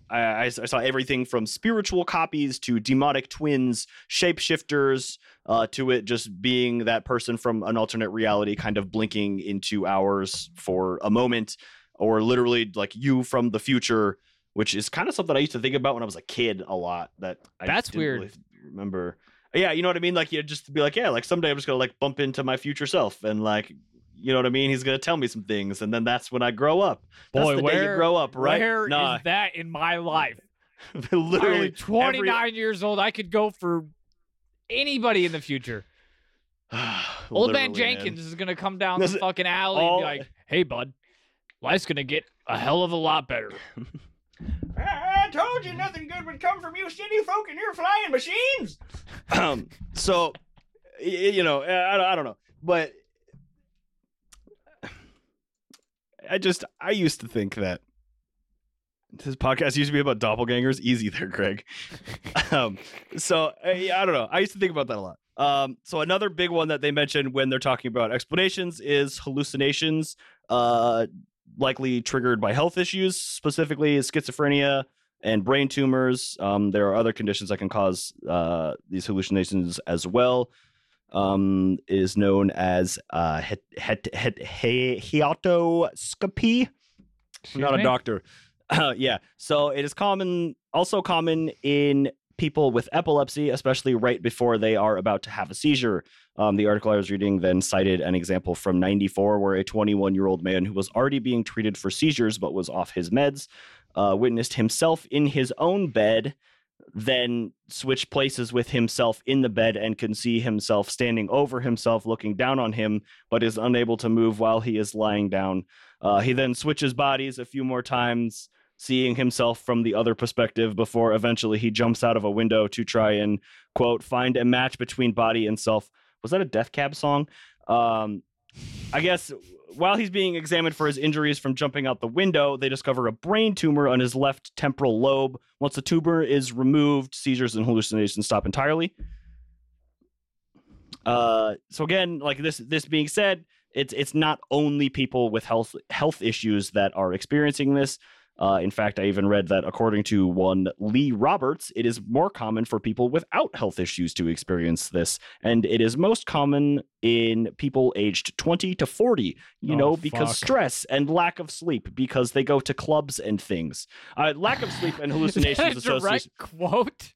I, I, saw everything from spiritual copies to demonic twins, shapeshifters, uh, to it just being that person from an alternate reality kind of blinking into ours for a moment, or literally like you from the future, which is kind of something I used to think about when I was a kid a lot. That I That's weird. really remember. Yeah, you know what I mean. Like you just be like, yeah, like someday I'm just gonna like bump into my future self and like. You know what I mean? He's gonna tell me some things, and then that's when I grow up. That's Boy, the where grow up, right? Where is nah, that in my life? literally. I'm 29 years old. I could go for anybody in the future. Old man Jenkins is gonna come down This the is fucking alley all- and be like, "Hey, bud, life's gonna get a hell of a lot better." I told you nothing good would come from you city folk and your flying machines. um, so, you know, I, I don't know, but I just I used to think that this podcast used to be about doppelgangers. Easy there, Greg. um, so I, I don't know. I used to think about that a lot. Um, so another big one that they mentioned when they're talking about explanations is hallucinations, uh, likely triggered by health issues, specifically schizophrenia and brain tumors. Um, there are other conditions that can cause uh, these hallucinations as well. Um, is known as uh, het- het- het- he- heautoscopy. I'm not a doctor. Uh, yeah. So it is common, also common in people with epilepsy, especially right before they are about to have a seizure. Um, the article I was reading then cited an example from 94 where a 21 year old man who was already being treated for seizures but was off his meds uh, witnessed himself in his own bed, then switched places with himself in the bed and can see himself standing over himself, looking down on him, but is unable to move while he is lying down. Uh, he then switches bodies a few more times, seeing himself from the other perspective before eventually he jumps out of a window to try and, quote, find a match between body and self. Was that a Death Cab song? Um, I guess while he's being examined for his injuries from jumping out the window, they discover a brain tumor on his left temporal lobe. Once the tumor is removed, seizures and hallucinations stop entirely. Uh, so again, like this, this being said, it's it's not only people with health health issues that are experiencing this. Uh, in fact, I even read that according to one Lee Roberts, it is more common for people without health issues to experience this, and it is most common in people aged 20 to 40. You Oh, know, because fuck. stress and lack of sleep, because they go to clubs and things. Uh, lack of sleep and hallucinations Is that a associated. quote.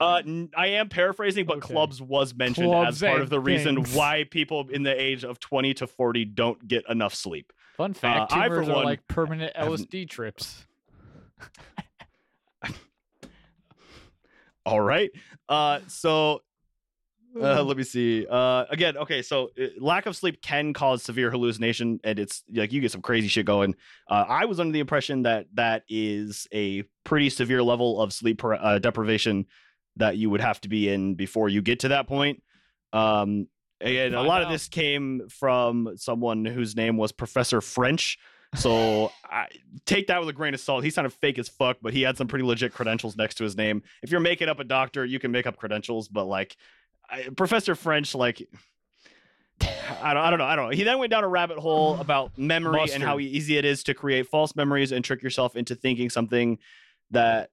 Uh, I am paraphrasing, but Okay. clubs was mentioned Clubs as part of the reason why people in the age of 20 to 40 don't get enough sleep. Fun fact: I, for tumors are one, like permanent have- LSD trips. All right. Uh, so uh, let me see. Uh, again, okay. So uh, lack of sleep can cause severe hallucination, and it's like you get some crazy shit going. Uh, I was under the impression that that is a pretty severe level of sleep per- uh, deprivation that you would have to be in before you get to that point. Um, and a lot of this came from someone whose name was Professor French. So I, take that with a grain of salt. He sounded fake as fuck, but he had some pretty legit credentials next to his name. If you're making up a doctor, you can make up credentials, but like I, Professor French, like I don't, I don't know, I don't know. He then went down a rabbit hole about memory and how easy it is to create false memories and trick yourself into thinking something that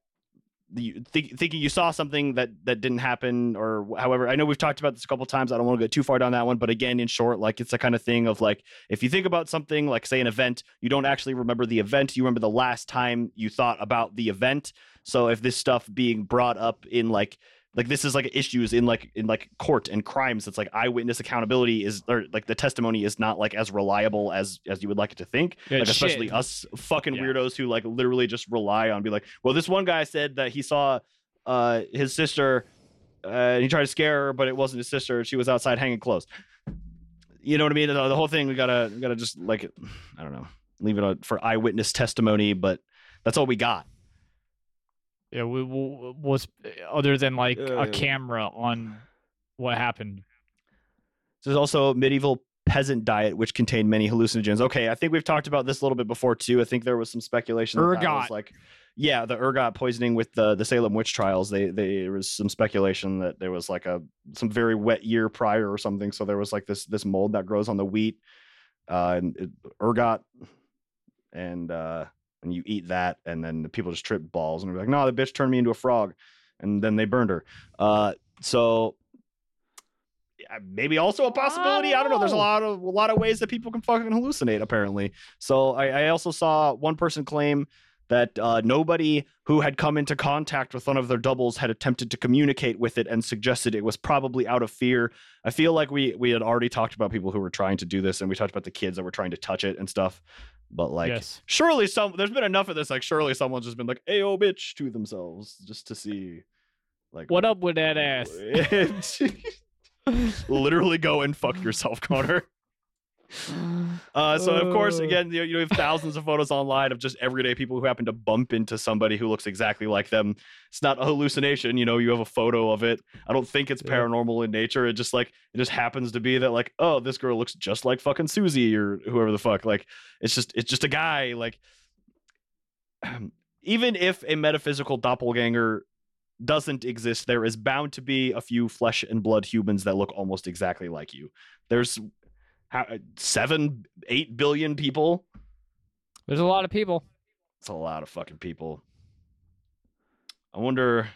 you think, thinking you saw something that that didn't happen or however i know we've talked about this a couple times. I don't want to go too far down that one but again in short like it's the kind of thing of like if you think about something like say an event you don't actually remember the event you remember the last time you thought about the event. So if this stuff being brought up in like like this is like issues in like in like court and crimes it's like eyewitness accountability is or like the testimony is not like as reliable as as you would like it to think like especially shit. us fucking Yeah. weirdos who like literally just rely on be like well this one guy said that he saw uh his sister uh, and he tried to scare her but it wasn't his sister she was outside hanging clothes you know what i mean the, the whole thing we gotta we gotta just like i don't know leave it on for eyewitness testimony but that's all we got Yeah, we, we, was other than like Uh, a camera on what happened. There's also medieval peasant diet, which contained many hallucinogens. Okay, I think we've talked about this a little bit before too. I think there was some speculation. that that was like, yeah, the ergot poisoning with the the Salem witch trials. They, they there was some speculation that there was like a some very wet year prior or something. So there was like this this mold that grows on the wheat uh, and it, ergot, and uh, and you eat that, and then the people just trip balls and be like, "No, the bitch turned me into a frog," and then they burned her. Uh, so maybe also a possibility. I don't know. There's a lot of a lot of ways that people can fucking hallucinate. Apparently, so I, I also saw one person claim that uh, nobody who had come into contact with one of their doubles had attempted to communicate with it and suggested it was probably out of fear. I feel like we we had already talked about people who were trying to do this, and we talked about the kids that were trying to touch it and stuff. But like, yes. surely some there's been enough of this. Like, surely someone's just been like, "Hey, oh, bitch," to themselves just to see, like, What up with that ass? Literally go and fuck yourself, Connor. Uh, so of course, again, you, you have thousands of photos online of just everyday people who happen to bump into somebody who looks exactly like them. It's not a hallucination, you know. You have a photo of it. I don't think it's paranormal in nature. It just like it just happens to be that like, oh, this girl looks just like fucking Susie or whoever the fuck. Like, it's just it's just a guy. Like, even if a metaphysical doppelganger doesn't exist, there is bound to be a few flesh and blood humans that look almost exactly like you. There's Uh, seven, eight billion people. There's a lot of people. It's a lot of fucking people. I wonder.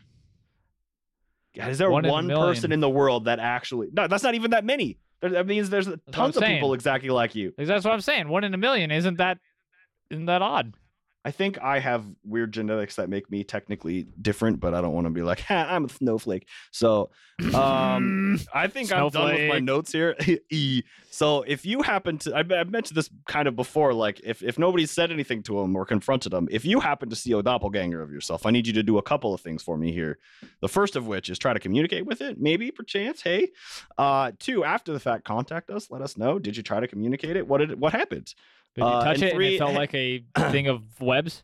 God, is there One one, in person in the world that actually? No, that's not even that many. There, that means there's what tons of people exactly like you. That's what I'm saying. One in a million. Isn't that isn't that odd? I think I have weird genetics that make me technically different, but I don't want to be like, ha, I'm a snowflake. So, um, I think I'm done with my notes here. So if you happen to, I've, I've mentioned this kind of before, like if, if nobody said anything to him or confronted him, if you happen to see a doppelganger of yourself, I need you to do a couple of things for me here. The first of which is try to communicate with it, maybe perchance. Hey, uh, two, after the fact, contact us. Let us know. Did you try to communicate it? What did it, what happened? Did you Uh, touch it three- and it felt like a thing of webs?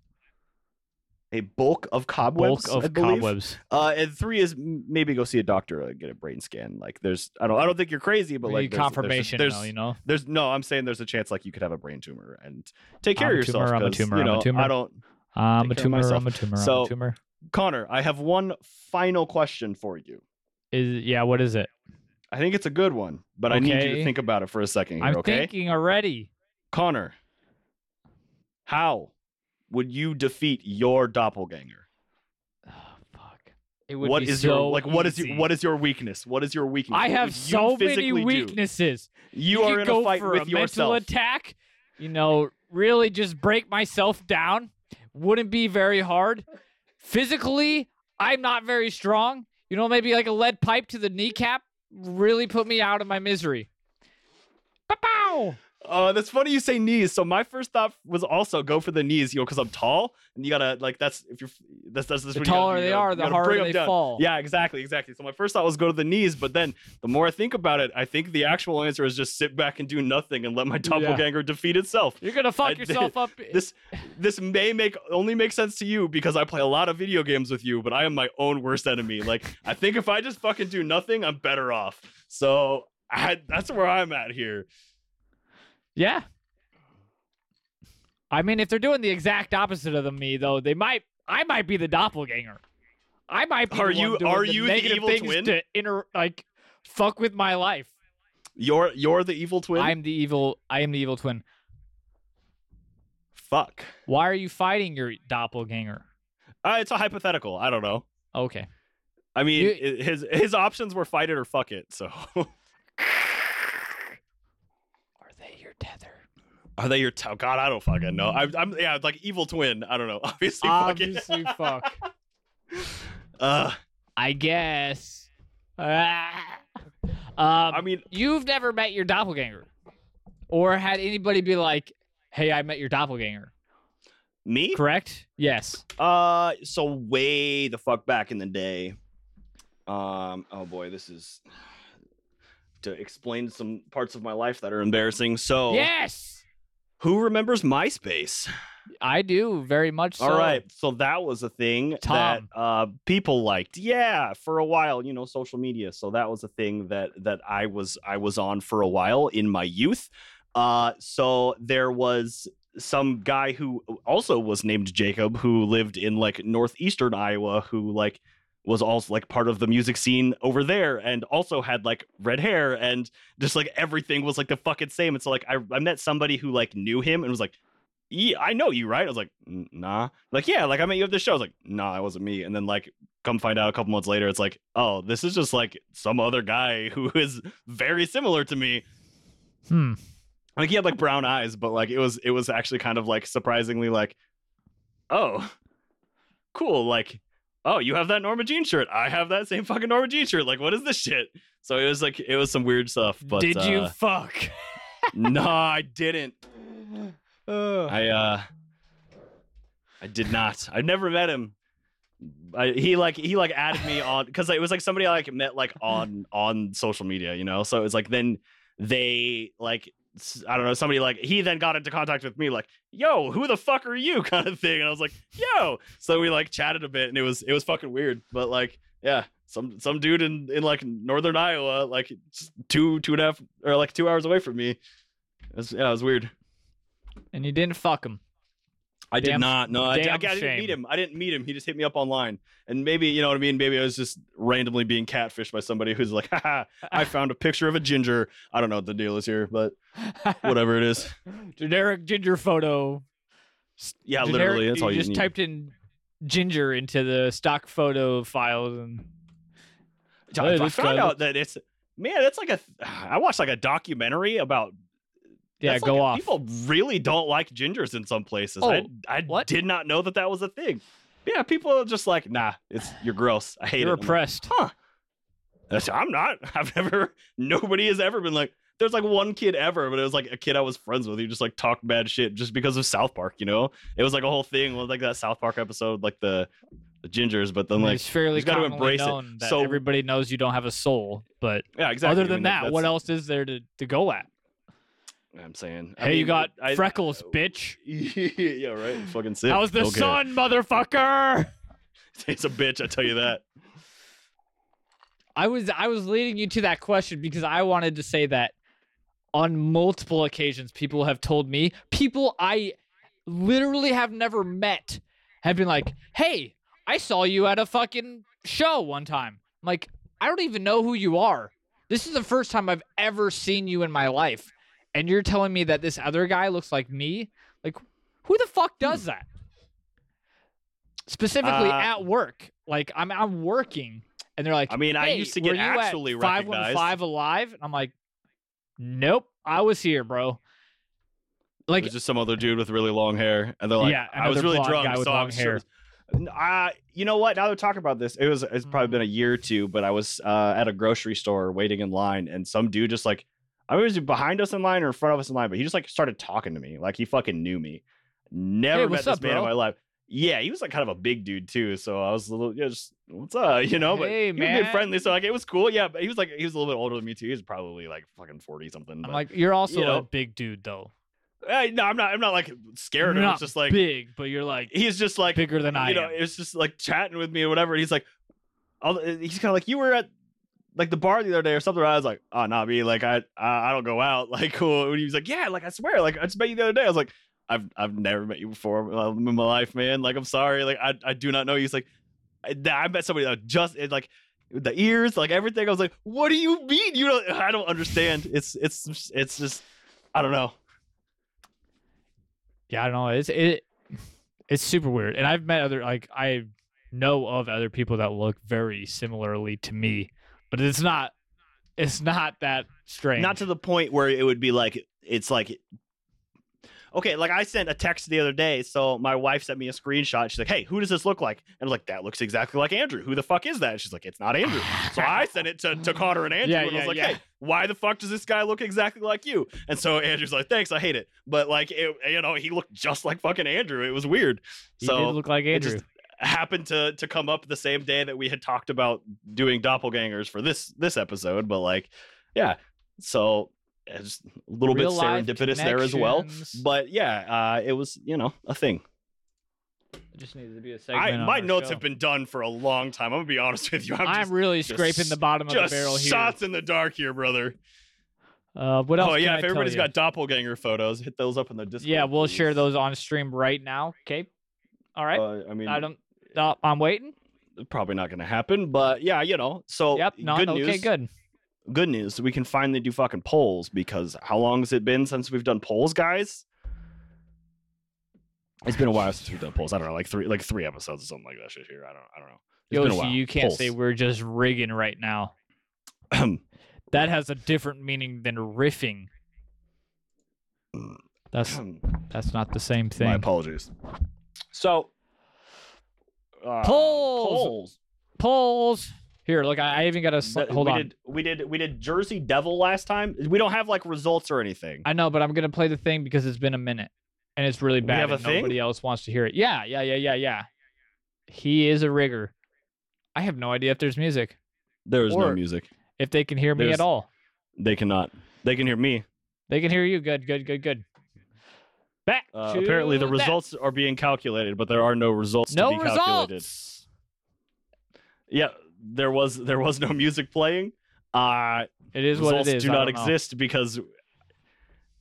A bulk of cobwebs. Bulk of cobwebs. Uh, and three is maybe go see a doctor and get a brain scan. Like, there's, I don't, I don't think you're crazy, but like, there's, there's- confirmation, There's, though, you know. there's, no, I'm saying there's a chance like you could have a brain tumor and take care I'm of a tumor, yourself. I'm a tumor, you I'm a tumor. I don't, I'm a Take care of tumor. I'm a tumor. I'm a tumor. Connor, I have one final question for you. Is yeah. What is it? I think it's a good one, but I need you to think about it for a second here, I'm okay? thinking already. Connor, how would you defeat your doppelganger? Oh, fuck. It would What be is so your like? What is your what is your weakness? What is your weakness? I have so many physically do? weaknesses. You, you are in go a fight for with a yourself. mental attack. You know, really just break myself down. Wouldn't be very hard. Physically, I'm not very strong. You know, maybe like a lead pipe to the kneecap really put me out of my misery. Pow! Uh, that's funny you say knees. So my first thought was also go for the knees, you know, because I'm tall, and you gotta like that's if you're that's that's, that's The what you gotta do. taller You they gotta- are, the harder they down. fall. Yeah, exactly, exactly. So my first thought was go to the knees, but then the more I think about it, I think the actual answer is just sit back and do nothing and let my doppelganger defeat itself. You're gonna fuck I- yourself up. This this may make only make sense to you because I play a lot of video games with you, but I am my own worst enemy. Like I think if I just fucking do nothing, I'm better off. So I, that's where I'm at here. Yeah. I mean, if they're doing the exact opposite of the me, though, they might. I might be the doppelganger. I might be. Are you- doing are the you the evil things twin? To inter, like, fuck with my life. You're you're the evil twin. I'm the evil. I am the evil twin. Fuck. Why are you fighting your doppelganger? Uh, it's a hypothetical. I don't know. Okay. I mean, You- his his options were fight it or fuck it. So Are they your tether? are they your t- God? I don't fucking know. I'm, I'm yeah, like evil twin. I don't know. Obviously. Obviously, fuck. Uh, I guess. Ah. um, I mean, you've never met your doppelganger, or had anybody be like, "Hey, I met your doppelganger." me. Correct? Yes. Uh, so way the fuck back in the day. Um. Oh boy, this is to explain some parts of my life that are embarrassing. So, Yes, who remembers MySpace? I do very much. So. All right, so that was a thing Tom. that uh, people liked. Yeah, for a while, you know, social media. So that was a thing that that I was I was on for a while in my youth. Uh, so there was some guy who also was named Jacob who lived in like northeastern Iowa who like was also like part of the music scene over there and also had like red hair and just like everything was like the fucking same. And so like I, I met somebody who like knew him and was like, yeah, I know you, right? I was like, nah. Like, yeah, like I met you at the show. I was like, nah, that wasn't me. And then like come find out a couple months later, it's like, oh, this is just like some other guy who is very similar to me. Hmm. Like he had like brown eyes, but like it was it was actually kind of like surprisingly like, oh, cool. Like, oh, you have that Norma Jean shirt. I have that same fucking Norma Jean shirt. Like, what is this shit? So it was like it was some weird stuff. But Did you uh, fuck? no, I didn't. Ugh. I uh I did not. I've never met him. I, he like he like added me on because it was like somebody I like met like on on social media, you know. So it's like then they like I don't know somebody like he then got into contact with me like yo who the fuck are you? kind of thing and I was like yo! So we like chatted a bit and it was it was fucking weird but like yeah some some dude in in like northern Iowa like two two and a half or like two hours away from me. It was, yeah it was weird. And you didn't fuck him. I did not. No, I, I damn didn't meet him. I didn't meet him. He just hit me up online, and maybe you know what I mean. Maybe I was just randomly being catfished by somebody who's like, "Haha, I found a picture of a ginger." I don't know what the deal is here, but whatever it is. Generic ginger photo. Yeah, Generic- literally, that's all you just need. typed in ginger into the stock photo files and I, I found out that it's man. It's like a. I watched like a documentary about. Yeah, that's go like off. People really don't like gingers in some places. Oh, I I what? did not know that that was a thing. Yeah, people are just like, nah, it's you're gross. I hate You're it. Like, oppressed. huh That's- i'm not i've never nobody has ever been like there's like one kid ever but it was like a kid i was friends with who just like talked bad shit just because of south park you know it was like a whole thing with like that south park episode like the the gingers but then like it's fairly you gotta commonly embrace it. So- everybody knows you don't have a soul. But yeah exactly other I than mean, that, what else is there to, to go at? I'm saying I Hey, you got I- freckles, uh, bitch. yeah right fucking sick How's the Okay. sun, motherfucker? it's a bitch i tell you that I was I was leading you to that question because I wanted to say that on multiple occasions people have told me people I literally have never met have been like, "Hey, I saw you at a fucking show one time." I'm like, "I don't even know who you are. This is the first time I've ever seen you in my life." And you're telling me that this other guy looks like me? Like who the fuck does that? Specifically Uh, at work. Like I'm I'm working and they're like, i mean i used to get you at actually 515 alive and i'm like nope i was here bro it like was just some other dude with really long hair, and they're like, Yeah, I was really drunk, so I long hair. sure- Uh, you know what? Now they're talking about this. It was it's probably Mm. been a year or two, but I was uh, at a grocery store waiting in line, and some dude just like I was behind us in line or in front of us in line, but he just like started talking to me, like he fucking knew me. Never Hey, met this up, man in my life. Yeah, he was like kind of a big dude too, so I was a little, yeah, just what's up, you know? But Hey, he was man. friendly, so like it was cool. Yeah, but he was like he was a little bit older than me too. He was probably like fucking forty something. i'm like you're also you know. a big dude though Eh, no, I'm not. I'm not like scared of him. Not It's just like big but you're like he's just like bigger than i you know, am it's just like chatting with me or whatever. And he's like, I'll, he's kind of like, you were at like the bar the other day or something. I was like, oh, not me. Like I, I, I don't go out. Like cool. And he was like, yeah, like I swear, like I just met you the other day. I was like, I've, I've never met you before uh, in my life, man. Like I'm sorry. Like I, I do not know you. He's like, I, I met somebody that just it, like the ears, like everything. I was like, what do you mean? You don't? I don't understand. It's, it's, it's just, I don't know. yeah i don't know it's it it's super weird and i've met other like i know of other people that look very similarly to me but it's not it's not that strange. Not to the point where it would be like it's like okay like i sent a text the other day so my wife sent me a screenshot. She's like hey who does this look like? And I'm like that looks exactly like andrew. Who the fuck is that? And she's like it's not andrew. So i sent it to, to connor and andrew Yeah, and i was like yeah. hey why the fuck does this guy look exactly like you? And so andrew's like thanks i hate it. But like it, you know he looked just like fucking andrew. It was weird. He so did look like andrew just happened to to come up the same day that we had talked about doing doppelgangers for this this episode but like yeah so it's a little Real bit serendipitous there as well but yeah uh it was you know a thing It just needed to be a segment. I, my notes show. have been done for a long time i'm gonna be honest with you i'm, I'm, just, really just scraping the bottom of the barrel here. shots in the dark here brother Uh, what else? oh yeah if everybody's got doppelganger photos hit those up in the discord yeah, we'll share those on stream right now. Okay. All right. uh, i mean I don't. Uh, I'm waiting. probably not going to happen. But yeah, you know. So Yep. No. good okay. news. Good. Good news. We can finally do fucking polls because how long has it been since we've done polls, guys? It's been a while since we've done polls. I don't know, like three, like three episodes or something like that shit here. I don't, I don't know. It's been a Yoshi, while. you can't say we're just rigging right now. That has a different meaning than riffing. That's that's not the same thing. My apologies. So, uh, Polls! polls. Polls. Here, look, I, I even got a hold we on. Did, we did we did Jersey Devil last time. We don't have like results or anything. I know, but I'm gonna play the thing because it's been a minute and it's really We bad. have a thing? Nobody else wants to hear it. Yeah, yeah, yeah, yeah, yeah. He is a rigger. I have no idea if there's music, There is no music. if they can hear me There's- at all. They cannot. They can hear me. They can hear you. Good, good, good, good. Back. Uh, to apparently, the that. results are being calculated, but there are no results No to be calculated. results. Yeah, there was there was no music playing. Uh, It is results what it is. do I not don't know. exist because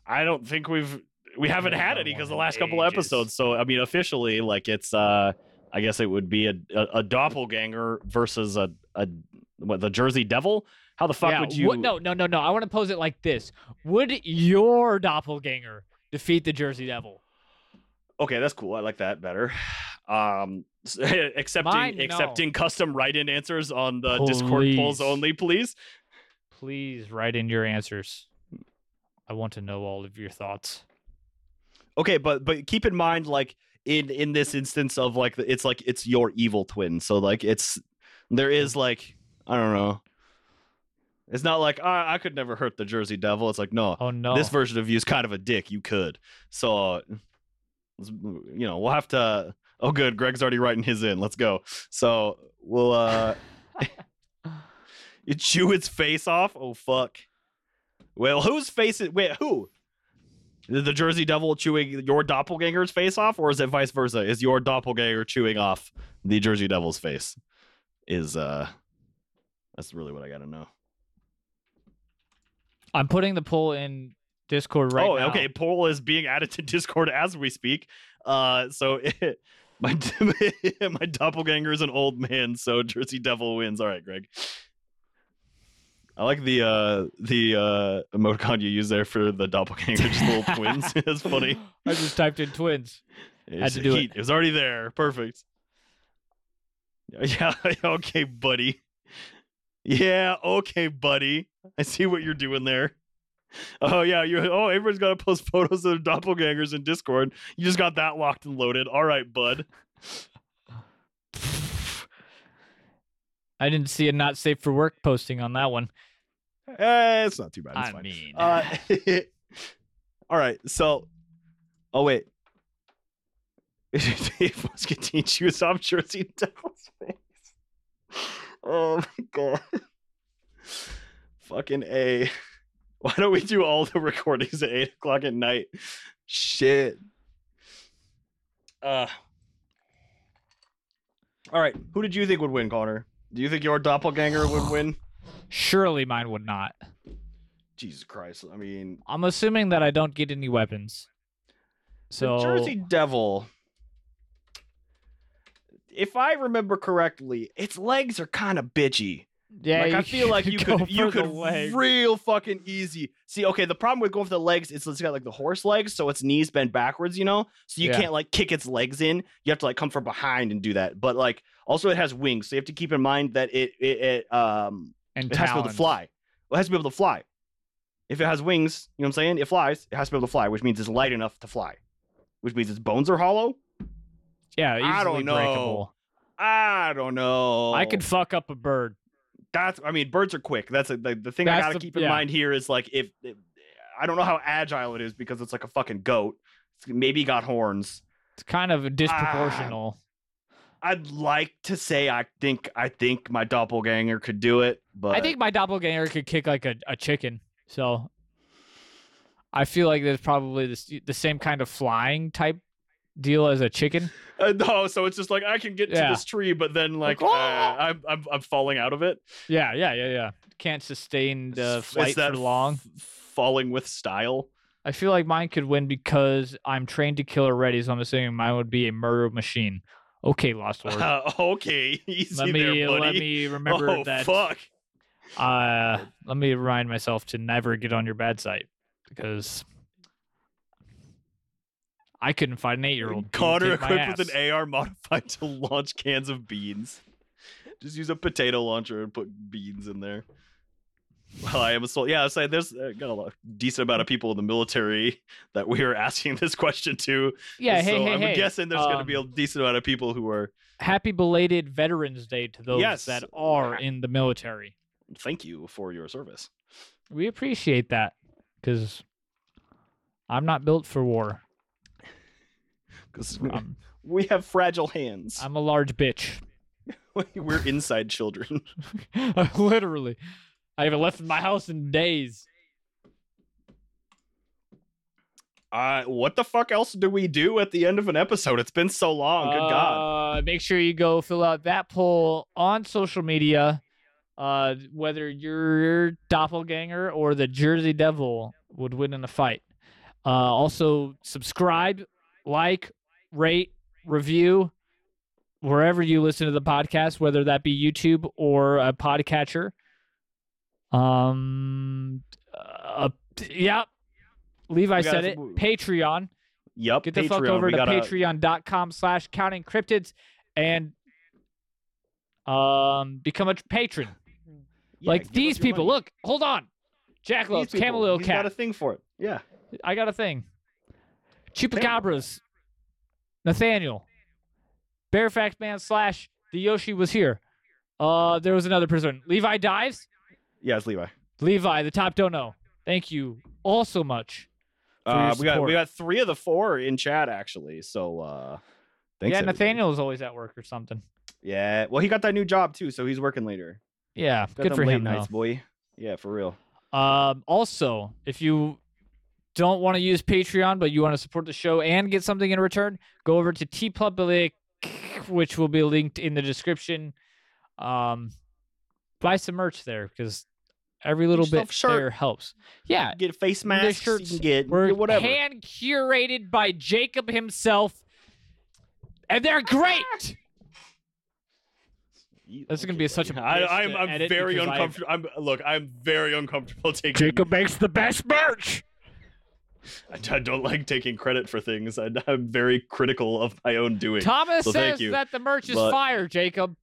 I don't think we've we haven't haven't had any because the one in last couple of episodes. So I mean, officially, like it's uh, I guess it would be a a, a doppelganger versus a a what the Jersey Devil. How the fuck yeah, would you? what- no, no, no, no. I want to pose it like this: Would your doppelganger defeat the Jersey Devil? Okay, that's cool. I like that better. Um, accepting Mine, no. accepting custom write-in answers on the Discord polls only, please. Please write in your answers. I want to know all of your thoughts. Okay, but but keep in mind, like in in this instance of like it's like it's your evil twin. So like it's there is like I don't know. It's not like "Ah, I could never hurt the Jersey Devil. It's like no, Oh no! this version of you is kind of a dick. You could. So you know we'll have to. Oh, good. Greg's already writing his in. Let's go. So we'll uh. you chew its face off. Oh fuck. Well, whose face is wait who? Is the Jersey Devil chewing your doppelganger's face off, or is it vice versa? Is your doppelganger chewing off the Jersey Devil's face? Is uh, that's really what I gotta know. I'm putting the poll in Discord right now. oh, now. okay. Poll is being added to Discord as we speak. Uh, so my my doppelganger is an old man, so Jersey Devil wins. All right, Greg. I like the uh the uh emoticon you use there for the doppelganger, just little twins. That's funny. I just typed in twins. It's to do it. It was already there. Perfect. Yeah. Okay, buddy. Yeah. Okay, buddy. I see what you're doing there. Oh yeah. You. Oh, everyone's got to post photos of their doppelgangers in Discord. You just got that locked and loaded. All right, bud. I didn't see a not safe for work posting on that one. Eh, it's not too bad. It's I fine. mean, Uh, all right. So, oh wait. Dave Muscatine chews off Jersey Devil's face. Oh my god. Fucking A. Why don't we do all the recordings at 8 o'clock at night? Shit. Uh. All right. Who did you think would win, Connor? Do you think your doppelganger would win? surely mine would not. Jesus Christ. I mean, I'm assuming that I don't get any weapons. So the Jersey Devil. If I remember correctly, its legs are kind of bitchy. yeah, like I feel like you could you could real fucking easy. See, okay, the problem with going for the legs is it's got like the horse legs, so its knees bend backwards, you know? So you Yeah. can't like kick its legs in. You have to like come from behind and do that. But like also it has wings, so you have to keep in mind that it it, it um and it has to be able to fly. Well, it has to be able to fly. If it has wings, you know what I'm saying? It flies. It has to be able to fly, which means it's light enough to fly. Which means its bones are hollow. Yeah, easily I don't know. breakable. I don't know. I could fuck up a bird. That's. I mean, birds are quick. That's a, the the thing I gotta the- keep in yeah. mind here is like if, if I don't know how agile it is because it's like a fucking goat. It's maybe got horns. It's kind of disproportional. Ah, I'd like to say I think I think my doppelganger could do it, but I think my doppelganger could kick like a, a chicken. So I feel like there's probably this, the same kind of flying type deal as a chicken. Uh, no, so it's just like I can get Yeah. to this tree, but then like uh! I'm, I'm I'm falling out of it. Yeah, yeah, yeah, yeah. Can't sustain the It's flight that for long. f- falling with style. I feel like mine could win because I'm trained to kill already, so I'm assuming mine would be a murder machine. Okay, Lost Lord. Uh, okay, easy let me there, buddy. let me remember oh that. fuck! Uh, let me remind myself to never get on your bad side because I couldn't find an eight-year-old. Connor equipped with an AR modified to launch cans of beans. Just use a potato launcher and put beans in there. Well, I am a soul. Yeah, I was saying there's uh, got a lot, decent amount of people in the military that we are asking this question to. Yeah, hey, so hey, I'm hey. guessing there's going to be a um, decent amount of people who are. Happy belated Veterans Day to those Yes. that are in the military. Thank you for your service. We appreciate that because I'm not built for war. Because we have fragile hands. I'm a large bitch. We're inside children. Literally. I haven't left my house in days. Uh, what the fuck else do we do at the end of an episode? It's been so long. Good God. Uh, make sure you go fill out that poll on social media. Uh, whether your doppelganger or the Jersey Devil would win in a fight. Uh, also subscribe, like, rate, review wherever you listen to the podcast, whether that be YouTube or a podcatcher. Um, uh, yeah. Levi said it. Patreon. Yep. Get the Patreon. fuck over we to gotta, patreon.com slash counting cryptids and um become a patron. Yeah, like these people. money. Look, hold on. Jack These Loves. Camelot He's got Cat. a thing for it. Yeah. I got a thing. Chupacabras. Nathaniel. Bearfax Man slash the Yoshi was here. Uh there was another person. Levi Dives. Yeah, it's Levi. Levi, the top dono. Thank you all so much. Uh, we got we got three of the four in chat actually. So uh, thanks. yeah, everybody. Nathaniel is always at work or something. Yeah. Well, he got that new job too, so he's working later. Yeah, Got good for late him. though. nights, boy. Yeah, for real. Um, also, if you don't want to use Patreon, but you want to support the show and get something in return, go over to TeePublic, which will be linked in the description. Um, buy some merch there because every little bit shirt. there helps. Yeah, Get a face the masks. You can get we're get whatever. hand curated by Jacob himself, and they're great. You- This is gonna be such a I, bitch I'm I'm very uncomfortable. I'm look. I'm very uncomfortable taking. Jacob makes the best merch. I, I don't like taking credit for things. I, I'm very critical of my own doing. Thomas So says you, that the merch is but- fire, Jacob.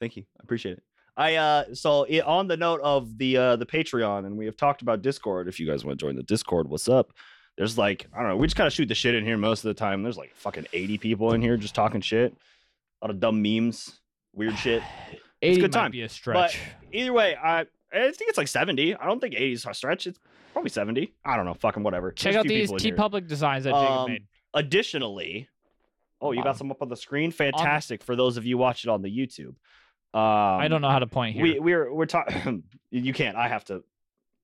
Thank you. I appreciate it. I uh so i on the note of the uh the Patreon and we have talked about Discord. If you guys want to join the Discord, what's up? There's like I don't know. We just kind of shoot the shit in here most of the time. There's like fucking 80 people in here just talking shit. A lot of dumb memes, weird shit. 80 good might time, be a stretch. Either way, I I think it's like 70. I don't think 80 is a stretch. It's probably 70. I don't know. Fucking whatever. Check There's out these TeePublic designs that Jacob Um, made. Additionally, oh, you Wow. got some up on the screen. Fantastic for those of you watching on the YouTube. Um, I don't know how to point here. We we're we're talking. you can't. I have to.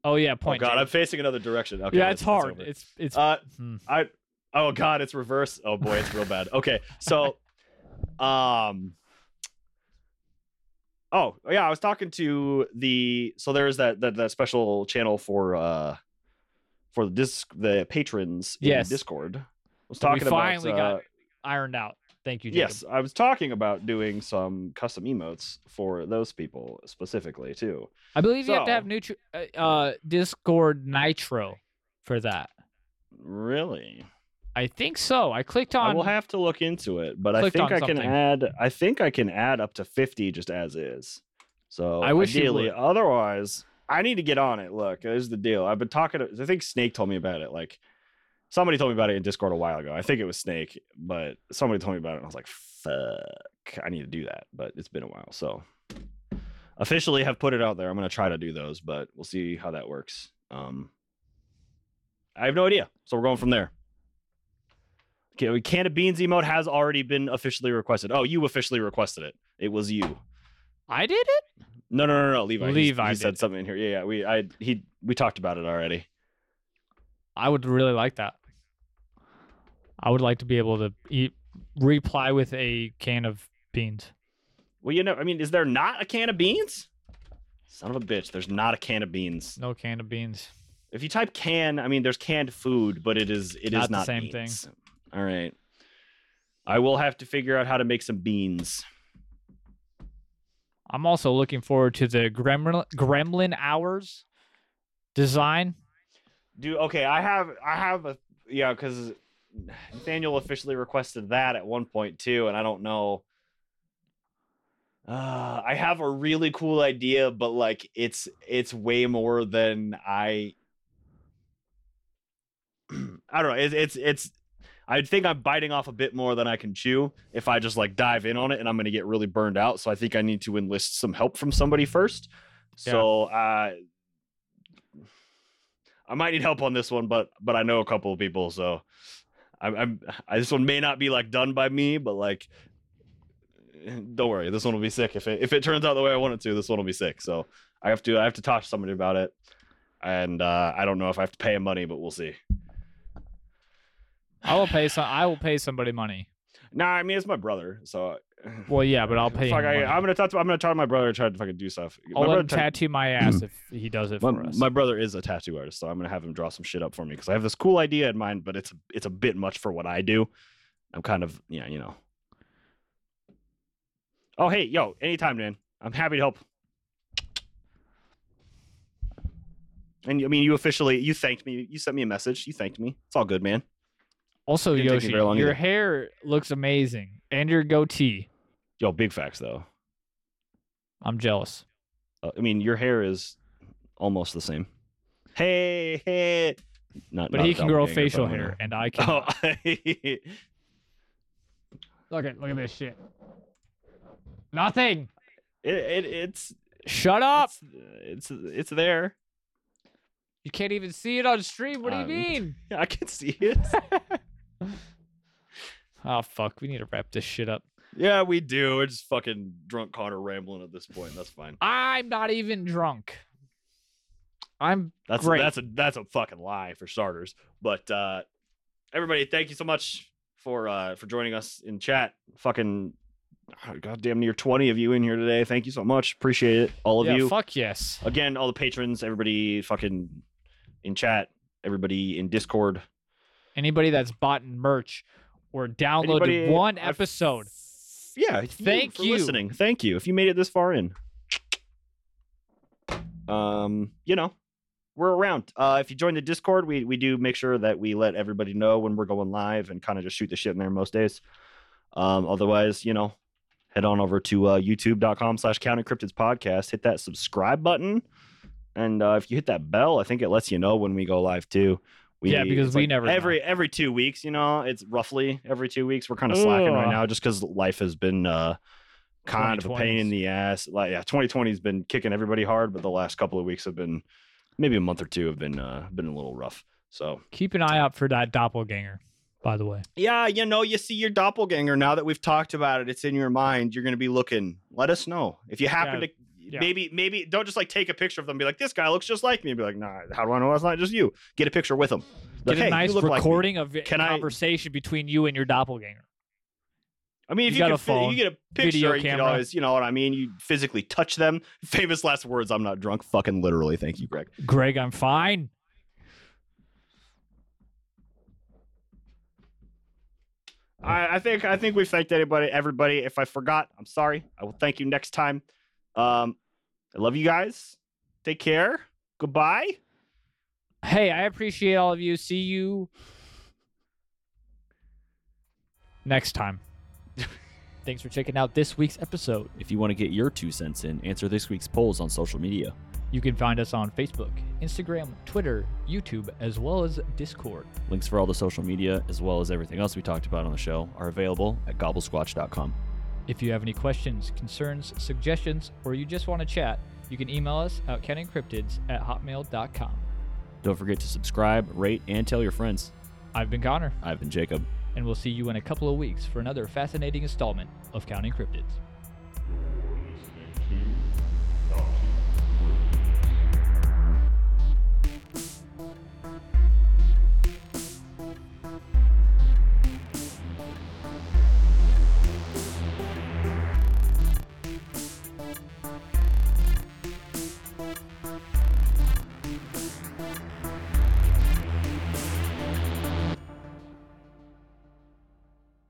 oh yeah, point. Oh point. God, I'm facing another direction. Okay, yeah, it's hard. It's it's. Uh, hmm. I. Oh God, it's reverse. Oh boy, it's real bad. Okay, so, um. Oh yeah, I was talking to the so there's that that, that special channel for uh for the disc the patrons in Yes. Discord. I was That we talking about finally got uh, ironed out. Thank you, Jacob. Yes, I was talking about doing some custom emotes for those people specifically too. I believe you have to have nutri- uh, uh, Discord Nitro for that. Really? I think so. I clicked on. Will have to look into it, but I think I can add. I think I can add up to fifty just as is. So I wish ideally, otherwise, I need to get on it. Look, here's the deal. I've been talking. To, I think Snake told me about it. Like somebody told me about it in Discord a while ago. I think it was Snake, but somebody told me about it, and I was like, "Fuck, I need to do that." But it's been a while, so officially have put it out there. I'm gonna try to do those, but we'll see how that works. Um, I have no idea, so we're going from there. Okay, can of beans emote has already been officially requested. Oh, you officially requested it. It was you. I did it. No, no, no, no, Levi. Levi he said something in here. Yeah, yeah. We, I, he, we talked about it already. I would really like that. I would like to be able to eat reply with a can of beans. Well, you know, I mean, is there not a can of beans? Son of a bitch, there's not a can of beans. No can of beans. If you type can, I mean, there's canned food, but it is, it is Not not, the same thing. Beans. All right. I will have to figure out how to make some beans. I'm also looking forward to the Gremlin Gremlin Hours design. Dude, okay, I have I have a yeah, because Nathaniel officially requested that at one point too, and I don't know. Uh, I have a really cool idea, but like it's it's way more than I. I don't know. It's it's it's. I think I'm biting off a bit more than I can chew if I just like dive in on it, and I'm going to get really burned out. So I think I need to enlist some help from somebody first. Yeah. So uh, I might need help on this one, but but I know a couple of people, so I'm, I'm I, this one may not be like done by me, but like don't worry, this one will be sick if it if it turns out the way I want it to. This one will be sick. So I have to I have to talk to somebody about it, and uh, I don't know if I have to pay him money, but we'll see. I will pay some. I will pay somebody money. Nah, I mean it's my brother, so Well, yeah, but I'll pay Fuck. I. I'm gonna talk to I'm gonna talk to my brother and try to fucking do stuff. I'll my, let him tattoo my ass if he does it my, for us. my brother is a tattoo artist, so I'm gonna have him draw some shit up for me because I have this cool idea in mind, but it's it's a bit much for what I do. I'm kind of yeah, you know. Oh hey, yo, anytime, man. I'm happy to help. And I mean, you officially you thanked me. You sent me a message. You thanked me. It's all good, man. Also, didn't take me Yoshi, very your either. hair looks amazing, and your goatee. Yo, big facts though. I'm jealous. Uh, I mean, your hair is almost the same. Hey, hey. Not, But not he can grow facial but I'm hair, and I can. Oh, Look at look at this shit. Nothing. it, it it's Shut up. It's, it's it's there. You can't even see it on stream. What do you Um, mean? I can see it. oh fuck, we need to wrap this shit up. yeah, we do. We're just fucking drunk Connor rambling at this point. That's fine. I'm not even drunk. I'm That's Great. that's a that's a fucking lie for starters. But uh everybody, thank you so much for uh for joining us in chat. Fucking oh, goddamn near 20 of you in here today. Thank you so much. Appreciate it. All of yeah, you. fuck yes. Again, all the patrons, everybody fucking in chat, everybody in Discord. Anybody that's bought merch or downloaded Anybody- one episode. Yeah, Thank you for you. listening. Thank you. If you made it this far in. Um, you know, we're around. Uh if you join the Discord, we we do make sure that we let everybody know when we're going live and kind of just shoot the shit in there most days. Um, otherwise, you know, head on over to uh youtube.com slash counting cryptids podcast, hit that subscribe button. And uh, if you hit that bell, I think it lets you know when we go live too. We, Yeah, because we like never know. every every two weeks. You know, it's roughly every two weeks. We're kind of slacking right now just because life has been uh, kind of a pain in the ass. Like yeah, 2020 has been kicking everybody hard, but the last couple of weeks have been maybe a month or two have been uh, been a little rough. So Keep an eye out for that doppelganger, by the way. yeah, you know, you see your doppelganger now that we've talked about it. It's in your mind. You're going to be looking. Let us know if you happen Yeah, to. Yeah. Maybe, maybe don't just like take a picture of them. And be like, this guy looks just like me. and Be like, nah. How do I know that's not just you? Get a picture with them. Like, Get "Hey, a nice you look like recording of a Can I- conversation between you and your doppelganger. I mean, if You you, can a you phone, get a picture, you can always, you know what I mean. You physically touch them. Famous last words. I'm not drunk. Fucking literally. Thank you, Greg. Greg, I'm fine. I, I think I think we've thanked anybody, everybody. If I forgot, I'm sorry. I will thank you next time. Um, I love you guys. Take care. Goodbye. Hey, I appreciate all of you. See you next time. Thanks for checking out this week's episode. If you want to get your two cents in, answer this week's polls on social media. You can find us on Facebook, Instagram, Twitter, YouTube, as well as Discord. Links for all the social media, as well as everything else we talked about on the show, are available at gobblesquatch.com. If you have any questions, concerns, suggestions, or you just want to chat, you can email us at countingcryptids at hotmail.com. Don't forget to subscribe, rate, and tell your friends. I've been Connor, I've been Jacob. and we'll see you in a couple of weeks for another fascinating installment of Counting Cryptids.